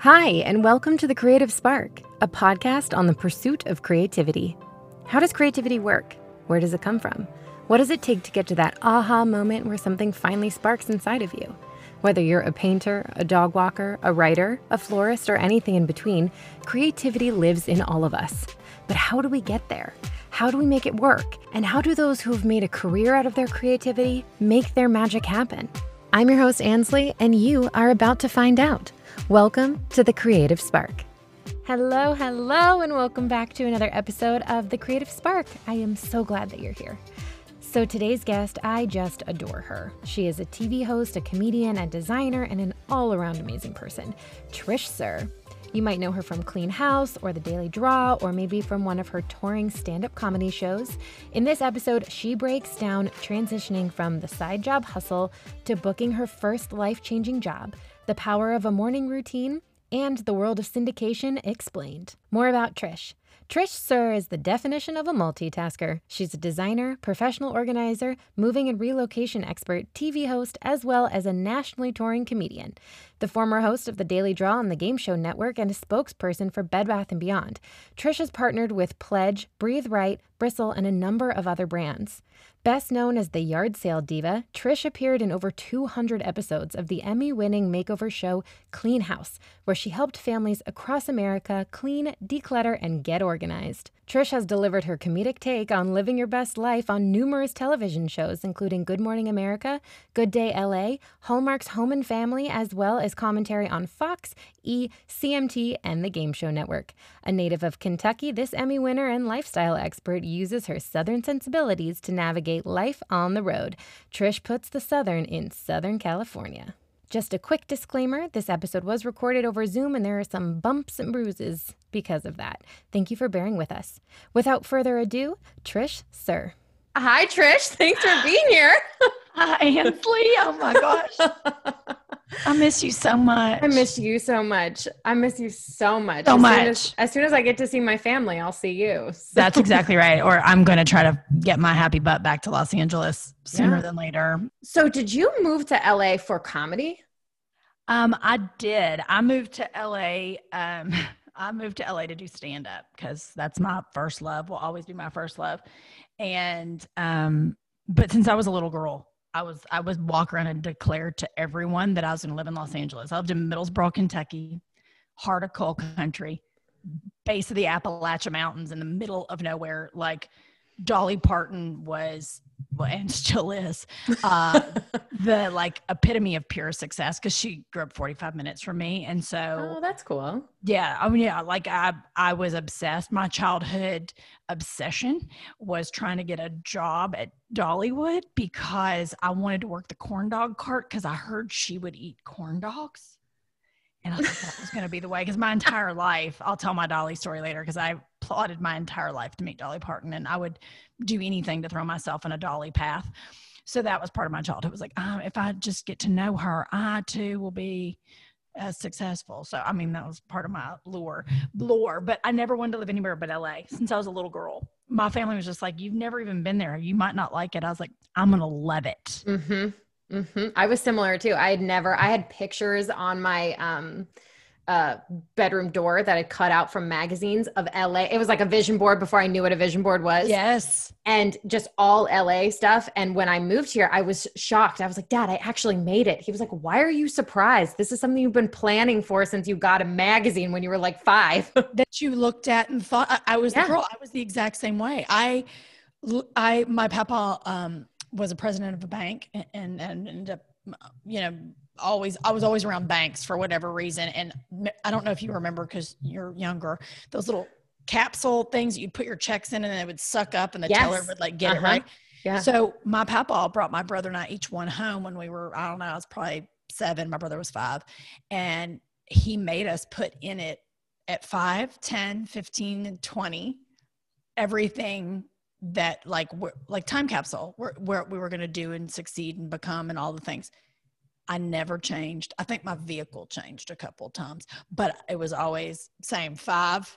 Hi, and welcome to The Creative Spark, a podcast on the pursuit of creativity. How does creativity work? Where does it come from? What does it take to get to that aha moment where something finally sparks inside of you? Whether you're a painter, a dog walker, a writer, a florist, or anything in between, creativity lives in all of us. But how do we get there? How do we make it work? And how do those who have made a career out of their creativity make their magic happen? I'm your host, Ansley, and you are about to find out. Welcome to the Creative Spark. Hello, hello, and welcome back to another episode of the Creative Spark. I am so glad that you're here. So, today's guest, I just adore her. She is a TV host, a comedian, and designer, and an all around amazing person. Trish Suhr. You might know her from Clean House or The Daily Draw, or maybe from one of her touring stand up comedy shows. In this episode, she breaks down transitioning from the side job hustle to booking her first life changing job the power of a morning routine, and the world of syndication explained. More about Trish. Trish Suhr is the definition of a multitasker. She's a designer, professional organizer, moving and relocation expert, TV host, as well as a nationally touring comedian. The former host of The Daily Draw on the Game Show Network and a spokesperson for Bed Bath & Beyond. Trish has partnered with Pledge, Breathe Right, Bristle, and a number of other brands. Best known as the yard sale diva, Trish appeared in over 200 episodes of the Emmy winning makeover show Clean House, where she helped families across America clean, declutter, and get organized. Trish has delivered her comedic take on living your best life on numerous television shows, including Good Morning America, Good Day LA, Hallmark's Home and Family, as well as commentary on Fox, E, CMT, and the Game Show Network. A native of Kentucky, this Emmy winner and lifestyle expert uses her Southern sensibilities to navigate life on the road. Trish puts the Southern in Southern California. Just a quick disclaimer this episode was recorded over Zoom and there are some bumps and bruises because of that. Thank you for bearing with us. Without further ado, Trish Suhr. Hi, Trish. Thanks for being here. Hi, Ansley. Oh my gosh. I miss you so much. I miss you so much. I miss you so much. So as much. Soon as, as, soon as I get to see my family, I'll see you. So. That's exactly right. Or I'm going to try to get my happy butt back to Los Angeles sooner yeah. than later. So, did you move to LA for comedy? Um, I did. I moved to LA. Um, I moved to LA to do stand up because that's my first love. Will always be my first love. And um, but since I was a little girl, I was I was walk around and declared to everyone that I was going to live in Los Angeles. I lived in Middlesboro, Kentucky, heart of coal country, base of the Appalachian Mountains, in the middle of nowhere. Like Dolly Parton was, well, and still is, uh, the like epitome of pure success because she grew up 45 minutes from me, and so oh, that's cool. Yeah, I mean, yeah, like I I was obsessed. My childhood obsession was trying to get a job at Dollywood because I wanted to work the corn dog cart because I heard she would eat corn dogs. And I thought that was going to be the way because my entire life, I'll tell my Dolly story later because I plotted my entire life to meet Dolly Parton and I would do anything to throw myself in a Dolly path. So that was part of my childhood. It was like, oh, if I just get to know her, I too will be as successful. So, I mean, that was part of my lure, lure, but I never wanted to live anywhere but LA since I was a little girl. My family was just like, you've never even been there. You might not like it. I was like, I'm going to love it. Mm-hmm. Mm-hmm. I was similar too. I had never, I had pictures on my um, uh, bedroom door that I cut out from magazines of LA. It was like a vision board before I knew what a vision board was. Yes. And just all LA stuff. And when I moved here, I was shocked. I was like, Dad, I actually made it. He was like, Why are you surprised? This is something you've been planning for since you got a magazine when you were like five. that you looked at and thought, I, I was yeah. the girl. I was the exact same way. I, I, my papa, um, was a president of a bank and, and, and ended up, you know, always, I was always around banks for whatever reason. And I don't know if you remember because you're younger, those little capsule things you'd put your checks in and they would suck up and the yes. teller would like get uh-huh. it right. Yeah. So my papa brought my brother and I each one home when we were, I don't know, I was probably seven. My brother was five. And he made us put in it at five, 10, 15, and 20, everything that like like time capsule where, we were going to do and succeed and become and all the things i never changed i think my vehicle changed a couple times but it was always same five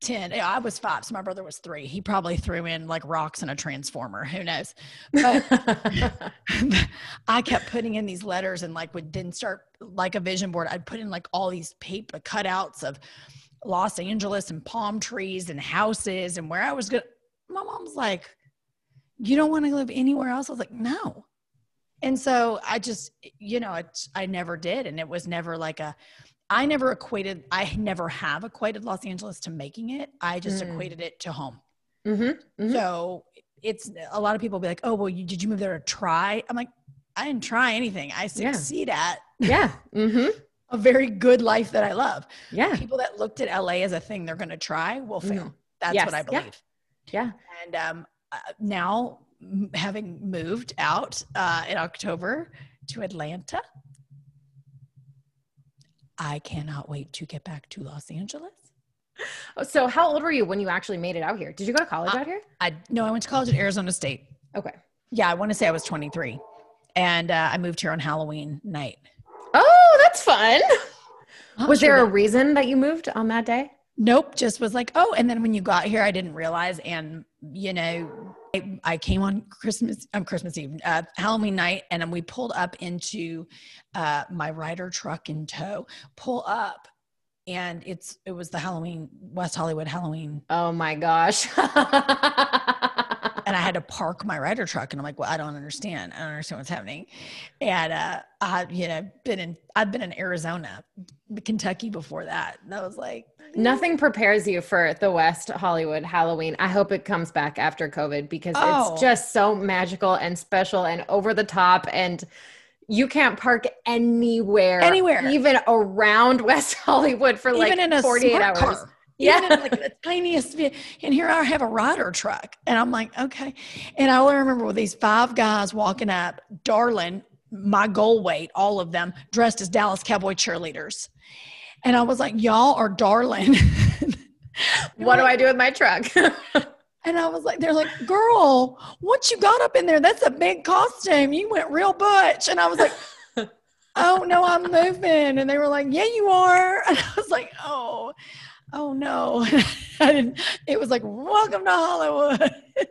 10. I was five, so my brother was three. He probably threw in like rocks and a transformer. Who knows? But I kept putting in these letters and like would then start like a vision board. I'd put in like all these paper cutouts of Los Angeles and palm trees and houses and where I was going. My mom's like, You don't want to live anywhere else? I was like, No. And so I just, you know, it, I never did. And it was never like a, I never equated, I never have equated Los Angeles to making it. I just mm. equated it to home. Mm-hmm, mm-hmm. So it's a lot of people be like, oh, well, you, did you move there to try? I'm like, I didn't try anything. I succeed yeah. at yeah. Mm-hmm. a very good life that I love. Yeah. People that looked at LA as a thing they're going to try will fail. Mm-hmm. That's yes. what I believe. Yeah. And um, uh, now having moved out uh, in October to Atlanta, I cannot wait to get back to Los Angeles. Oh, so, how old were you when you actually made it out here? Did you go to college uh, out here? I no, I went to college at Arizona State. Okay. Yeah, I want to say I was 23, and uh, I moved here on Halloween night. Oh, that's fun. Oh, was there a reason that you moved on that day? Nope, just was like, oh, and then when you got here, I didn't realize, and you know, I, I came on Christmas, um, Christmas Eve, uh, Halloween night, and then we pulled up into uh, my Ryder truck in tow. Pull up, and it's it was the Halloween West Hollywood Halloween. Oh my gosh! and I had to park my Ryder truck, and I'm like, well, I don't understand. I don't understand what's happening. And uh, I, you know, been in I've been in Arizona, Kentucky before that. And I was like, Nothing prepares you for the West Hollywood Halloween. I hope it comes back after COVID because oh. it's just so magical and special and over the top and you can't park anywhere anywhere even around West Hollywood for like even in a 48 hours. Car. Yeah. Like the tiniest bit. and here I have a Ryder truck. And I'm like, okay. And I only remember with these five guys walking up, darling, my goal weight, all of them dressed as Dallas Cowboy cheerleaders. And I was like, y'all are darling. what do I do with my truck? and I was like, they're like, girl, what you got up in there? That's a big costume. You went real butch. And I was like, oh no, I'm moving. And they were like, yeah, you are. And I was like, oh, oh no. I didn't, it was like, welcome to Hollywood.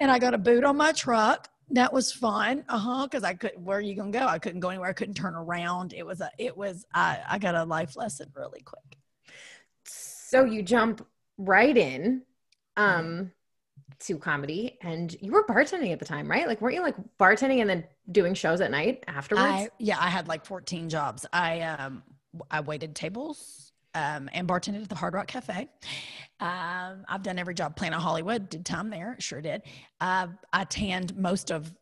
and I got a boot on my truck. That was fun. Uh-huh because i could where are you gonna go? I couldn't go anywhere. I couldn't turn around. It was a it was i i got a life lesson really quick. So you jump right in um to comedy and you were bartending at the time right? Like weren't you like bartending and then doing shows at night afterwards? I, yeah i had like 14 jobs. I um i waited tables um, and bartended at the Hard Rock Cafe. Um, I've done every job. Planet Hollywood did time there, sure did. Uh, I tanned most of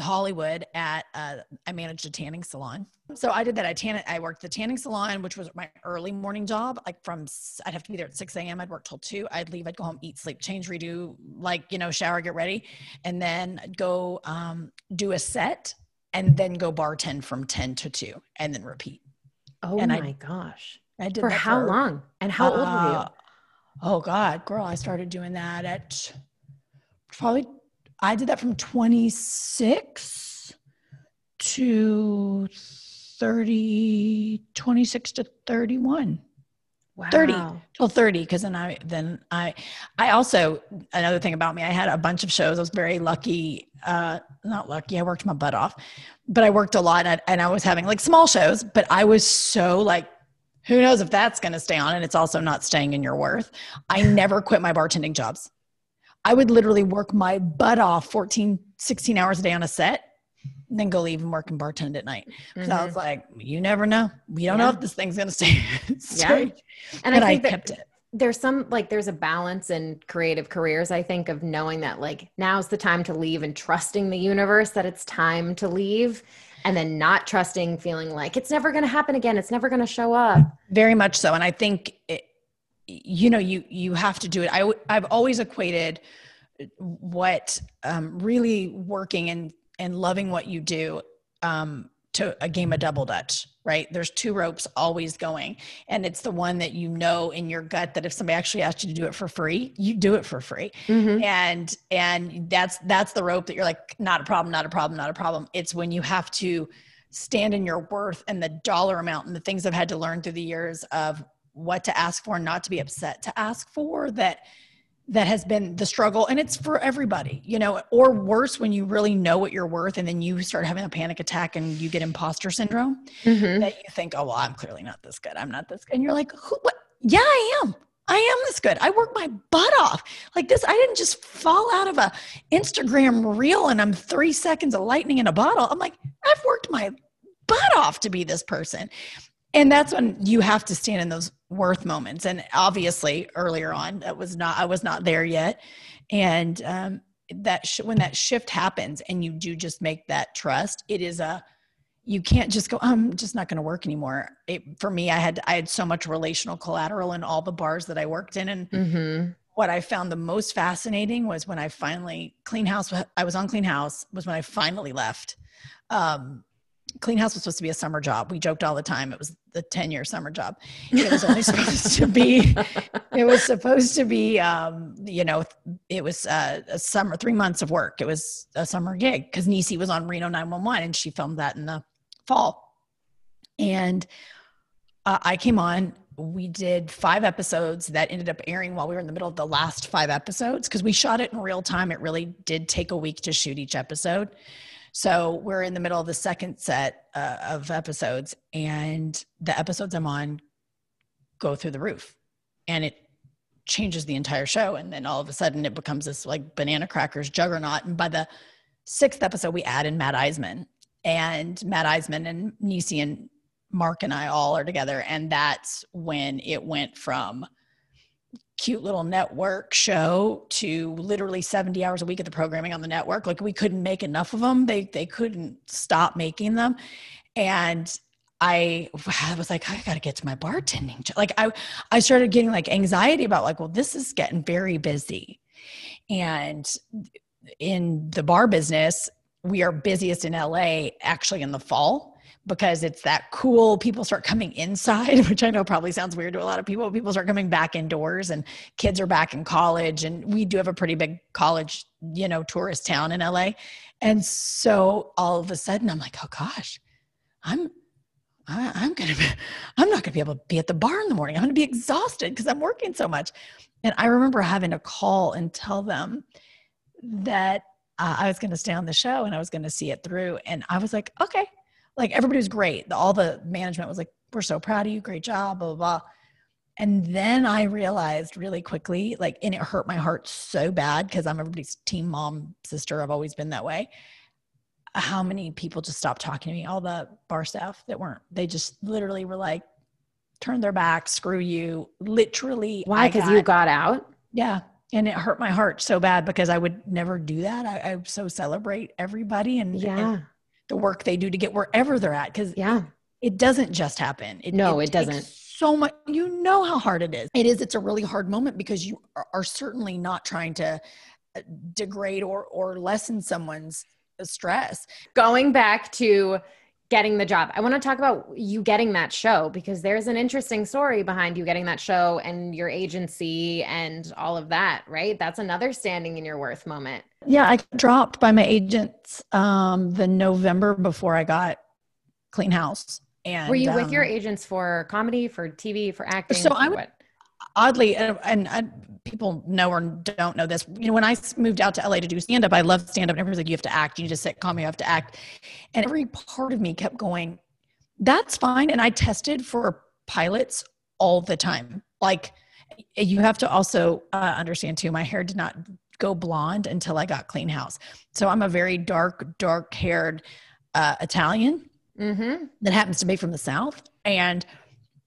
Hollywood at. Uh, I managed a tanning salon, so I did that. I tan. I worked the tanning salon, which was my early morning job. Like from, I'd have to be there at six a.m. I'd work till two. I'd leave. I'd go home, eat, sleep, change, redo, like you know, shower, get ready, and then go um, do a set, and then go bartend from ten to two, and then repeat. Oh and my I, gosh! I did for how for, long? And how uh, old were you? Uh, oh God, girl, I started doing that at probably I did that from 26 to 30, 26 to 31. Wow. 30 till 30 because then i then i i also another thing about me i had a bunch of shows i was very lucky uh not lucky i worked my butt off but i worked a lot and I, and I was having like small shows but i was so like who knows if that's going to stay on and it's also not staying in your worth. I never quit my bartending jobs. I would literally work my butt off 14, 16 hours a day on a set and then go leave and work and bartend at night. Because mm-hmm. I was like, you never know. We don't yeah. know if this thing's going to stay. yeah. And I think I kept it. There's some like there's a balance in creative careers, I think, of knowing that like now's the time to leave and trusting the universe that it's time to leave and then not trusting, feeling like it's never going to happen again. It's never going to show up. Very much so. And I think, it, you know, you, you have to do it. I, I've always equated what um, really working and, and loving what you do um, to a game of double dutch right? There's two ropes always going. And it's the one that you know in your gut that if somebody actually asked you to do it for free you do it for free. Mm-hmm. and and that's that's the rope that you're like not a problem not a problem not a problem. It's when you have to stand in your worth and the dollar amount and the things i've had to learn through the years of what to ask for and not to be upset to ask for that that has been the struggle and it's for everybody you know or worse when you really know what you're worth and then you start having a panic attack and you get imposter syndrome mm-hmm. that you think oh well i'm clearly not this good i'm not this good and you're like Who, what yeah i am I am this good. I work my butt off. Like this, I didn't just fall out of a Instagram reel and I'm three seconds of lightning in a bottle. I'm like, I've worked my butt off to be this person. And that's when you have to stand in those worth moments. And obviously earlier on, that was not, I was not there yet. And um, that sh- when that shift happens and you do just make that trust, it is a, you can't just go i'm just not going to work anymore it, for me i had i had so much relational collateral in all the bars that i worked in and mm-hmm. what i found the most fascinating was when i finally clean house i was on clean house was when i finally left um, clean house was supposed to be a summer job we joked all the time it was the 10 year summer job it was only supposed to be it was supposed to be um, you know it was uh, a summer three months of work it was a summer gig because Niecy was on reno 911 and she filmed that in the fall. And uh, I came on. We did five episodes that ended up airing while we were in the middle of the last five episodes because we shot it in real time. It really did take a week to shoot each episode. So we're in the middle of the second set uh, of episodes, and the episodes I'm on go through the roof, and it changes the entire show. And then all of a sudden, it becomes this like banana crackers juggernaut. And by the sixth episode, we add in Matt Iseman, and Matt Iseman and Niecy and Mark and I all are together. And that's when it went from cute little network show to literally 70 hours a week of the programming on the network. Like we couldn't make enough of them. They they couldn't stop making them. And I, was like, I gotta get to my bartending. Like I I started getting like anxiety about like, well, this is getting very busy. And in the bar business, we are busiest in LA actually in the fall because it's that cool people start coming inside which i know probably sounds weird to a lot of people people start coming back indoors and kids are back in college. And we do have a pretty big college you know tourist town in la and so all of a sudden i'm like oh gosh i'm I, i'm gonna be i'm not gonna be able to be at the bar in the morning. I'm gonna be exhausted because i'm working so much. And i remember having to call and tell them that uh, I was to stay on the show and I was to see it through. And I was like, okay, like everybody was great. All the management was like, we're so proud of you. Great job, blah, blah, blah. And then I realized really quickly, like, and it hurt my heart so bad because I'm everybody's team mom, sister. I've always been that way. How many people just stopped talking to me? All the bar staff that weren't, they just literally were like, turn their back, screw you. Literally. Why? Because you got out? Yeah and it hurt my heart so bad because I would never do that. I, I so celebrate everybody and, yeah. and the work they do to get wherever they're at. Cause yeah, it doesn't just happen. It, no, it, it doesn't. So much, you know how hard it is. It is. It's a really hard moment because you are, are certainly not trying to uh, degrade or or lessen someone's stress. Going back to getting the job. I want to talk about you getting that show because there's an interesting story behind you getting that show and your agency and all of that, right? That's another standing in your worth moment. Yeah, I dropped by my agents um, the November before I got Clean House. And were you um, with your um, agents for comedy, for TV, for acting? So I would, oddly, and, and, and people know or don't know this. You know, when I moved out to LA to do stand up, I love stand up. And everyone's like, you have to act. You need to sit calm. You have to act. And every part of me kept going, that's fine. And I tested for pilots all the time. Like, you have to also uh, understand too, my hair did not go blonde until I got clean house. So I'm a very dark, dark haired uh, Italian mm-hmm. that happens to be from the South. And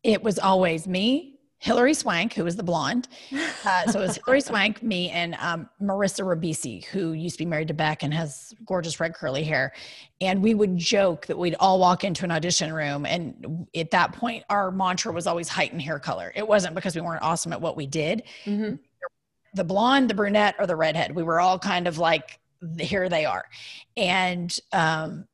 it was always me Hilary Swank, who was the blonde. Uh, so it was Hilary Swank, me, and um, Marissa Ribisi, who used to be married to Beck and has gorgeous red curly hair. And we would joke that we'd all walk into an audition room. And at that point, our mantra was always heightened hair color. It wasn't because we weren't awesome at what we did. Mm-hmm. The blonde, the brunette, or the redhead. We were all kind of like, here they are. And um,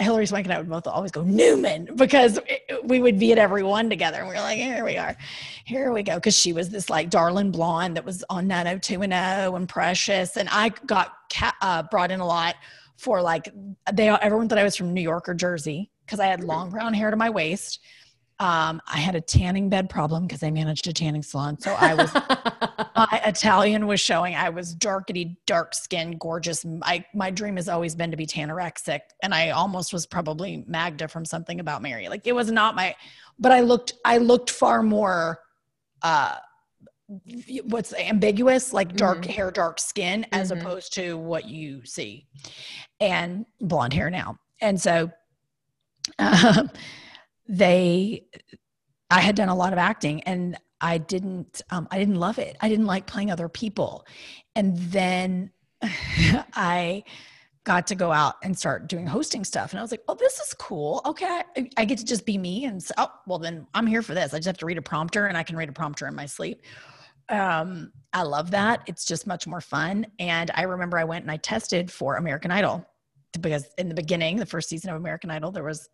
Hilary Swank and I would both always go Newman because we would be at every one together. And we were like, here we are. Here we go. Because she was this like darling blonde that was on 90210 and Precious. And I got ca- uh, brought in a lot for like, they everyone thought I was from New York or Jersey because I had long brown hair to my waist. Um, I had a tanning bed problem because I managed a tanning salon. So I was, my Italian was showing. I was darkety, dark skinned, gorgeous. I, my dream has always been to be tanorexic. And I almost was probably Magda from something about Mary. Like it was not my, but I looked, I looked far more, uh, what's ambiguous like dark mm-hmm. hair dark skin as mm-hmm. opposed to what you see and blonde hair now and so um, they i had done a lot of acting and i didn't um, i didn't love it. I didn't like playing other people. And then i got to go out and start doing hosting stuff. And i was like oh this is cool. Okay. I, I get to just be me and so, oh well then i'm here for this. I just have to read a prompter and i can read a prompter in my sleep. Um, I love that. It's just much more fun. And I remember I went and I tested for American Idol because in the beginning, the first season of American Idol, there was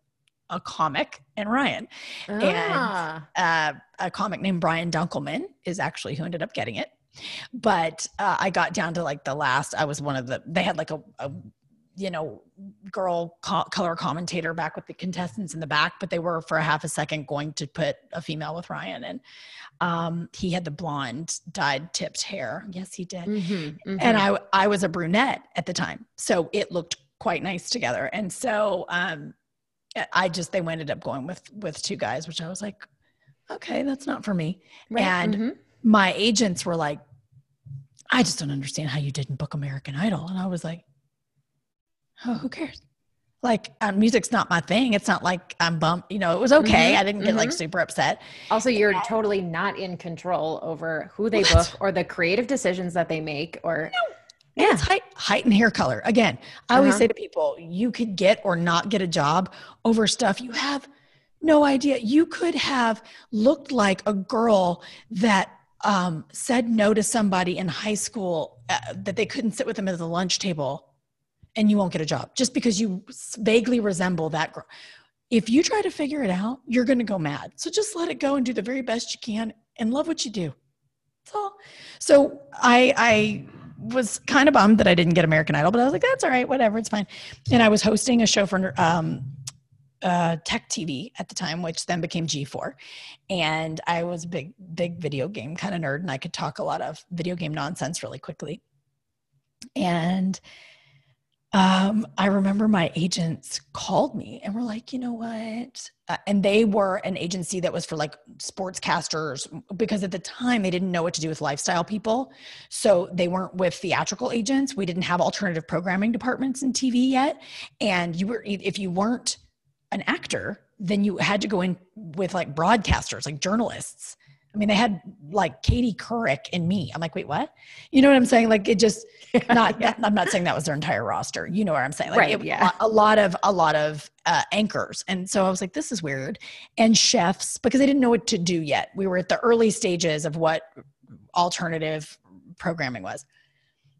a comic and Ryan. Ah. And uh, a comic named Brian Dunkleman is actually who ended up getting it. But uh, I got down to like the last, I was one of the, they had like a, a you know, girl co- color commentator back with the contestants in the back, but they were for a half a second going to put a female with Ryan. And um, he had the blonde dyed tipped hair. Yes, he did. Mm-hmm, mm-hmm. And I, I was a brunette at the time. So it looked quite nice together. And so um, I just, they ended up going with, with two guys, which I was like, okay, that's not for me. Right. And mm-hmm. my agents were like, I just don't understand how you didn't book American Idol. And I was like, oh, who cares? Like uh, music's not my thing. It's not like I'm bumped. You know, it was okay. Mm-hmm, I didn't get mm-hmm. like super upset. Also, you're yeah. totally not in control over who they what? book or the creative decisions that they make. Or no. Yeah, it's height, height and hair color. Again, I uh-huh. always say to people, you could get or not get a job over stuff you have no idea. You could have looked like a girl that um, said no to somebody in high school uh, that they couldn't sit with them at the lunch table and you won't get a job just because you vaguely resemble that girl. If you try to figure it out, you're going to go mad. So just let it go and do the very best you can and love what you do. That's all. So I, I was kind of bummed that I didn't get American Idol, but I was like, that's all right, whatever, it's fine. And I was hosting a show for um, uh, Tech TV at the time, which then became G4. And I was a big, big video game kind of nerd, and I could talk a lot of video game nonsense really quickly. And um, I remember my agents called me and were like, you know what? Uh, and they were an agency that was for like sportscasters because at the time they didn't know what to do with lifestyle people. So they weren't with theatrical agents. We didn't have alternative programming departments in TV yet. And you were, if you weren't an actor, then you had to go in with like broadcasters, like journalists. I mean, they had like Katie Couric and me. I'm like, wait, what? You know what I'm saying? Like, it just not. yeah. I'm not saying that was their entire roster. You know what I'm saying? Like, right, it, yeah. a lot of a lot of uh, anchors, and so I was like, this is weird. And chefs because they didn't know what to do yet. We were at the early stages of what alternative programming was.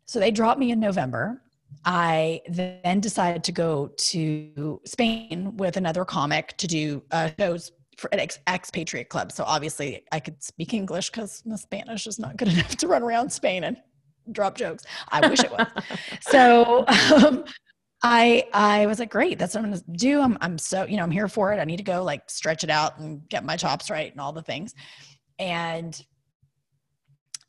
So they dropped me in November. I then decided to go to Spain with another comic to do uh, shows for an ex- expatriate club. So obviously I could speak English because my Spanish is not good enough to run around Spain and drop jokes. I wish it was. so um, I I was like, great, that's what I'm gonna do. I'm I'm so, you know, I'm here for it. I need to go like stretch it out and get my chops right and all the things. And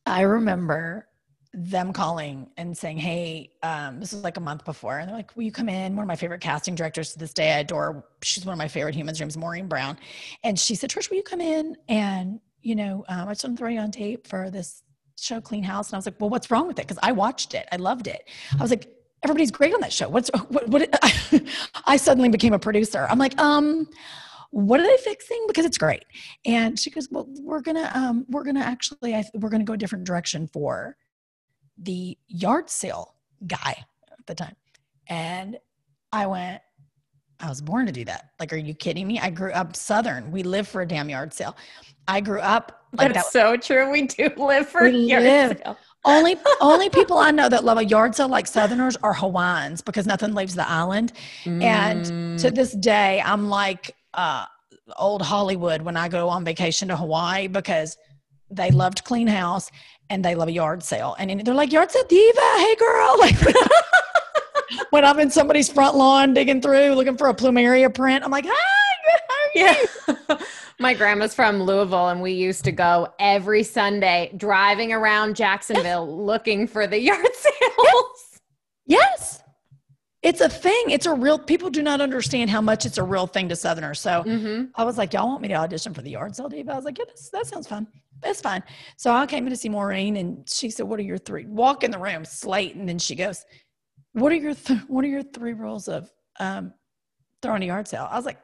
I remember them calling and saying, Hey, um, this was like a month before. And they're like, Will you come in? One of my favorite casting directors to this day, I adore. She's one of my favorite humans. Her name's Maureen Brown. And she said, Trish, will you come in? And, you know, um, I just want to throw you on tape for this show, Clean House. And I was like, Well, what's wrong with it? Because I watched it. I loved it. I was like, Everybody's great on that show. What's what? what I suddenly became a producer. I'm like, um, what are they fixing because it's great and she goes well we're gonna um we're gonna actually I, we're gonna go a different direction for the yard sale guy at the time. And I went, I was born to do that. Like, are you kidding me? I grew up Southern. We live for a damn yard sale. I grew up like That's that. so true. We do live for we yard live. sale. only only people I know that love a yard sale like Southerners are Hawaiians because nothing leaves the island. Mm. And to this day, I'm like uh, old Hollywood when I go on vacation to Hawaii because they loved clean house and they love a yard sale. And they're like, yard sale diva, hey girl. Like when I'm in somebody's front lawn digging through looking for a plumeria print, I'm like, hi, how are yeah. My grandma's from Louisville, and we used to go every Sunday driving around Jacksonville yes. looking for the yard sales. Yes. It's a thing. It's a real, people do not understand how much it's a real thing to Southerners. So mm-hmm. I was like, y'all want me to audition for the yard sale, diva? I was like, yeah, that sounds fun. That's fine. So I came in to see Maureen, and she said, what are your three? Walk in the room, slate. And then she goes, what are your, th- what are your three rules of um, throwing a yard sale? I was like,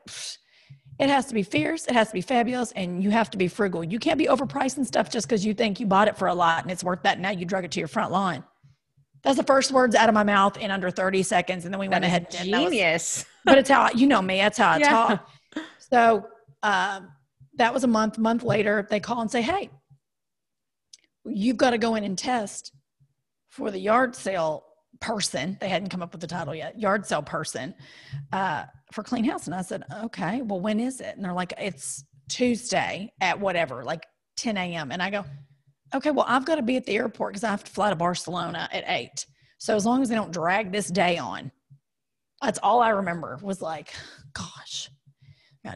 it has to be fierce, it has to be fabulous, and you have to be frugal. You can't be overpricing stuff just because you think you bought it for a lot and it's worth that. Now you drug it to your front lawn. That's the first words out of my mouth in under 30 seconds. And then we that went ahead. Genius. Was, but it's how, you know me, that's how I yeah. talk. So um, that was a month. Month later, they call and say, hey, you've got to go in and test for the yard sale person. They hadn't come up with the title yet, yard sale person uh, for Clean House. And I said, okay, well, when is it? And they're like, it's Tuesday at whatever, like 10 a.m. And I go, okay, well, I've got to be at the airport because I have to fly to Barcelona at eight. So as long as they don't drag this day on, that's all I remember was like, gosh,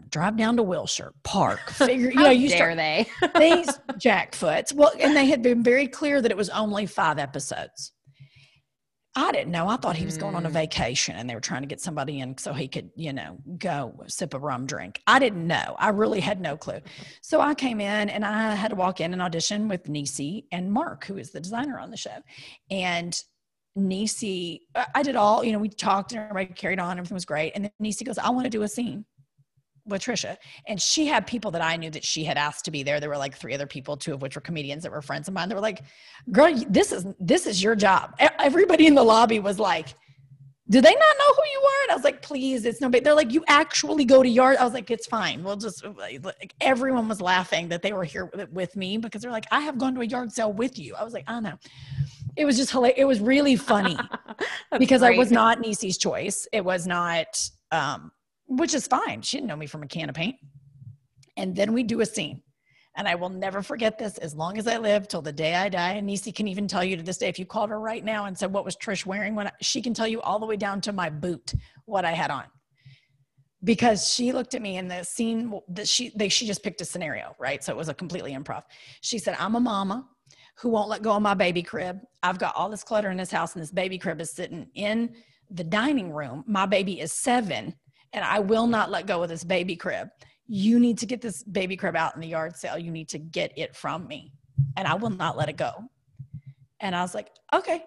drive down to Wilshire Park. Figure, you know, you dare start, they? these jackfoots. Well, and they had been very clear that it was only five episodes. I didn't know. I thought he was going on a mm. vacation and they were trying to get somebody in so he could, you know, go sip a rum drink. I didn't know. I really had no clue. So I came in and I had to walk in and audition with Niecy and Mark, who is the designer on the show. And Niecy, I did all, you know, we talked and everybody carried on, everything was great. And then Niecy goes, I want to do a scene with Trisha. And she had people that I knew that she had asked to be there. There were like three other people, two of which were comedians that were friends of mine. They were like, girl, this is this is your job. Everybody in the lobby was like, do they not know who you are? And I was like, please, it's no big. They're like, you actually go to yard. I was like, it's fine. We'll just like everyone was laughing that they were here with me because they're like, I have gone to a yard sale with you. I was like, I know. It was just hilarious. It was really funny because great. I was not Niecy's choice. It was not um which is fine. She didn't know me from a can of paint. And then we do a scene. And I will never forget this as long as I live till the day I die. And Niecy can even tell you to this day, if you called her right now and said, What was Trish wearing? When I, she can tell you all the way down to my boot what I had on. Because she looked at me in the scene that she they, she just picked a scenario, right? So it was a completely improv. She said, I'm a mama who won't let go of my baby crib. I've got all this clutter in this house, and this baby crib is sitting in the dining room. My baby is seven and I will not let go of this baby crib. You need to get this baby crib out in the yard sale. You need to get it from me, and I will not let it go. And I was like, okay.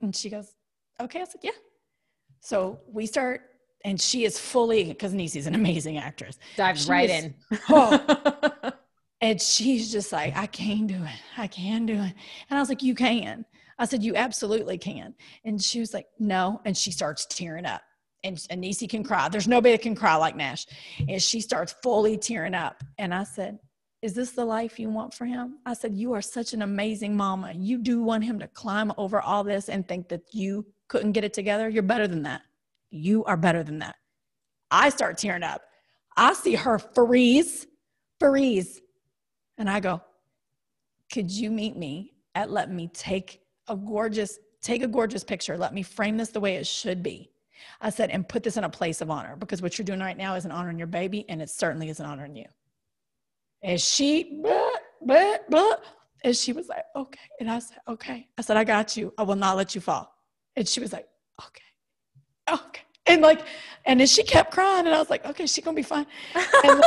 And she goes, okay. I said, yeah. So we start, and she is fully, because Niecy's an amazing actress. Dives right is, in. oh, and she's just like, I can do it. I can do it. And I was like, you can. I said, you absolutely can. And she was like, no. And she starts tearing up and Anisi can cry. There's nobody that can cry like Nash. And she starts fully tearing up. And I said, Is this the life you want for him? I said, You are such an amazing mama. You do want him to climb over all this and think that you couldn't get it together. You're better than that. You are better than that. I start tearing up. I see her freeze, freeze. And I go, Could you meet me at let me take a gorgeous, take a gorgeous picture. Let me frame this the way it should be I said, and put this in a place of honor because what you're doing right now is an honoring your baby, and it certainly is an honoring you. And she, blah, blah, blah, and she was like, okay. And I said, okay. I said, I got you. I will not let you fall. And she was like, okay, okay. And like, and then she kept crying, and I was like, okay, she's gonna be fine. And,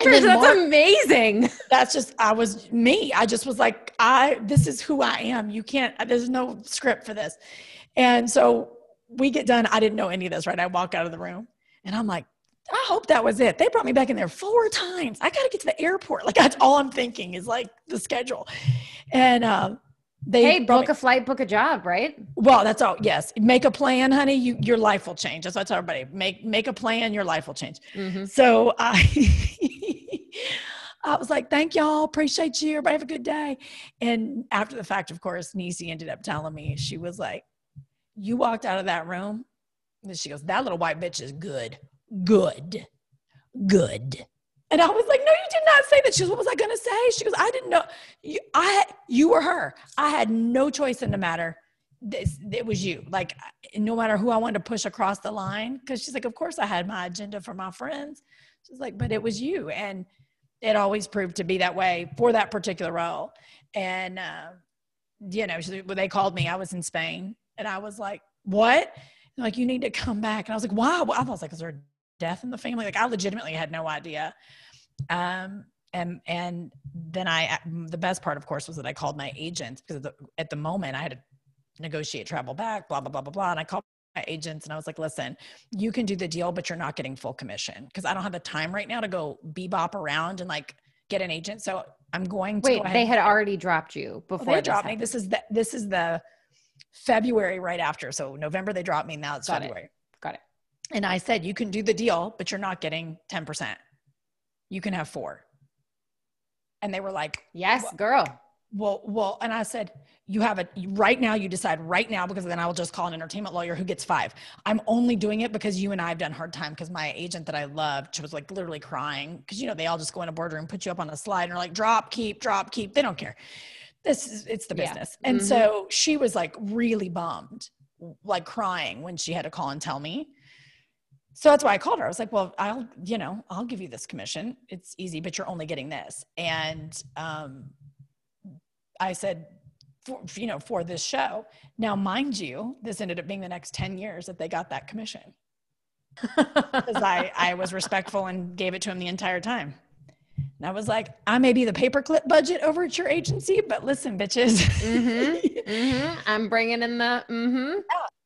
Trish, that's Mark, amazing. That's just I was me. I just was like, I this is who I am. You can't. There's no script for this. And so we get done. I didn't know any of this, right? I walk out of the room and I'm like, I hope that was it. They brought me back in there four times. I got to get to the airport. Like that's all I'm thinking is like the schedule. And um, they hey, book me, a flight, book a job, right? Well, that's all. Yes, make a plan, honey. You, your life will change. That's what I tell everybody. Make make a plan. Your life will change. Mm-hmm. So I. I was like, thank y'all. Appreciate you. Everybody have a good day. And after the fact, of course, Niecy ended up telling me, she was like, you walked out of that room. And she goes, That little white bitch is good. Good. Good. And I was like, No, you did not say that. She goes, What was I gonna say? She goes, I didn't know. You, I you were her. I had no choice in the matter. this, it was you. Like, no matter who I wanted to push across the line, because she's like, of course I had my agenda for my friends. She's like, but it was you. And it always proved to be that way for that particular role. And, uh, you know, they called me, I was in Spain and I was like, what? like, you need to come back. And I was like, wow. I was like, is there a death in the family? Like, I legitimately had no idea. Um, and and then I the best part, of course, was that I called my agents because the, at the moment I had to negotiate travel back, blah blah blah blah blah, and I called my agents and I was like, listen, you can do the deal, but you're not getting full commission because I don't have the time right now to go bebop around and like get an agent. So I'm going to wait. They had already dropped you before. they dropped me. This is the this is the February right after. So November they dropped me. Now it's Got February. It. Got it. And I said, you can do the deal, but you're not getting 10%. You can have four. And they were like, Yes, well, girl. Well, well, and I said, You have it right now, you decide right now, because then I will just call an entertainment lawyer who gets five. I'm only doing it because you and I have done hard time because my agent that I loved was like literally crying. Cause you know, they all just go in a boardroom, put you up on a slide and are like, drop, keep, drop, keep. They don't care. This is it's the business. Yeah. And mm-hmm. so she was like really bummed, like crying when she had to call and tell me so that's why I called her. I was like, well, I'll, you know, I'll give you this commission. It's easy, but you're only getting this. And um, I said, for, you know, for this show. Now, mind you, this ended up being the next 10 years that they got that commission. Because I, I was respectful and gave it to him the entire time. And I was like, I may be the paperclip budget over at your agency, but listen, bitches. mm-hmm, mm-hmm. I'm bringing in the, mm-hmm.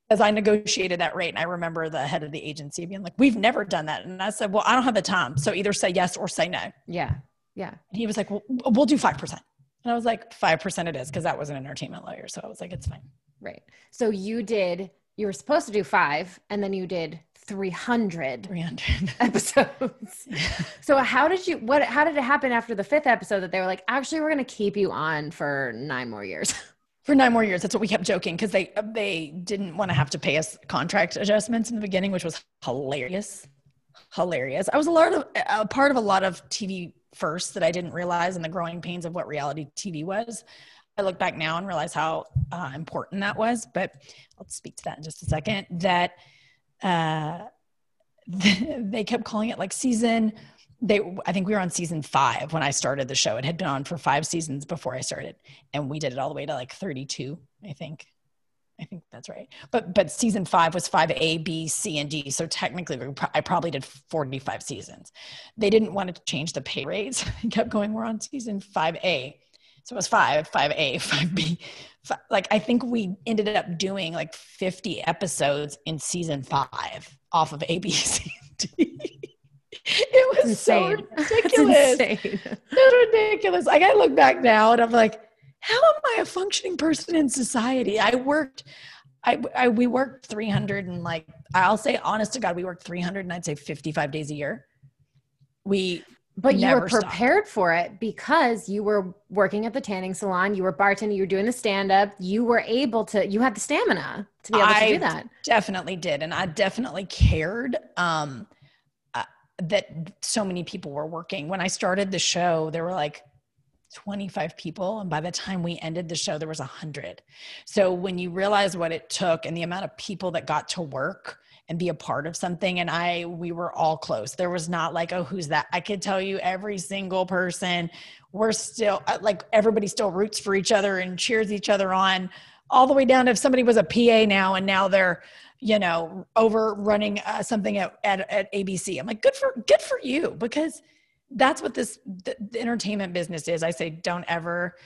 As I negotiated that rate. And I remember the head of the agency being like, We've never done that. And I said, Well, I don't have the time. So either say yes or say no. Yeah. Yeah. And he was like, Well, we'll do 5%. And I was like, 5% it is, because that was an entertainment lawyer. So I was like, It's fine. Right. So you did, you were supposed to do five, and then you did 300 300 episodes so how did you what how did it happen after the fifth episode that they were like actually we're going to keep you on for nine more years for nine more years. That's what we kept joking because they they didn't want to have to pay us contract adjustments in the beginning, which was hilarious, hilarious. I was a lot of a part of a lot of TV first that I didn't realize, and the growing pains of what reality TV was. I look back now and realize how uh, important that was. But I'll speak to that in just a second. That uh, they kept calling it like season. They i think we were on season five when i started the show. It had been on for five seasons before i started and we did it all the way to like 32 i think. I think that's right. But but season five was five a b c and d so technically i probably did 45 seasons. They didn't want to change the pay rates. Kept going we're on season 5a so it was five 5a 5b five, like i think we ended up doing like 50 episodes in season five off of a b c it was insane. so ridiculous. insane. It's ridiculous. Like I look back now and I'm like, how am I a functioning person in society? I worked, I, I we worked 300 and like I'll say honest to God, we worked 300 and I'd say 55 days a year. We but you were prepared stopped. for it because you were working at the tanning salon, you were bartending, you were doing the stand up, you were able to, you had the stamina to be able I to do that. Definitely did. And I definitely cared. Um, that so many people were working. When I started the show, there were like 25 people and by the time we ended the show there was 100. So when you realize what it took and the amount of people that got to work and be a part of something and I we were all close. There was not like oh who's that? I could tell you every single person we're still uh, like everybody still roots for each other and cheers each other on all the way down if somebody was a PA now and now they're you know, over running uh, something at, at, at ABC. I'm like, good for, good for you because that's what this the, the entertainment business is. I say, don't ever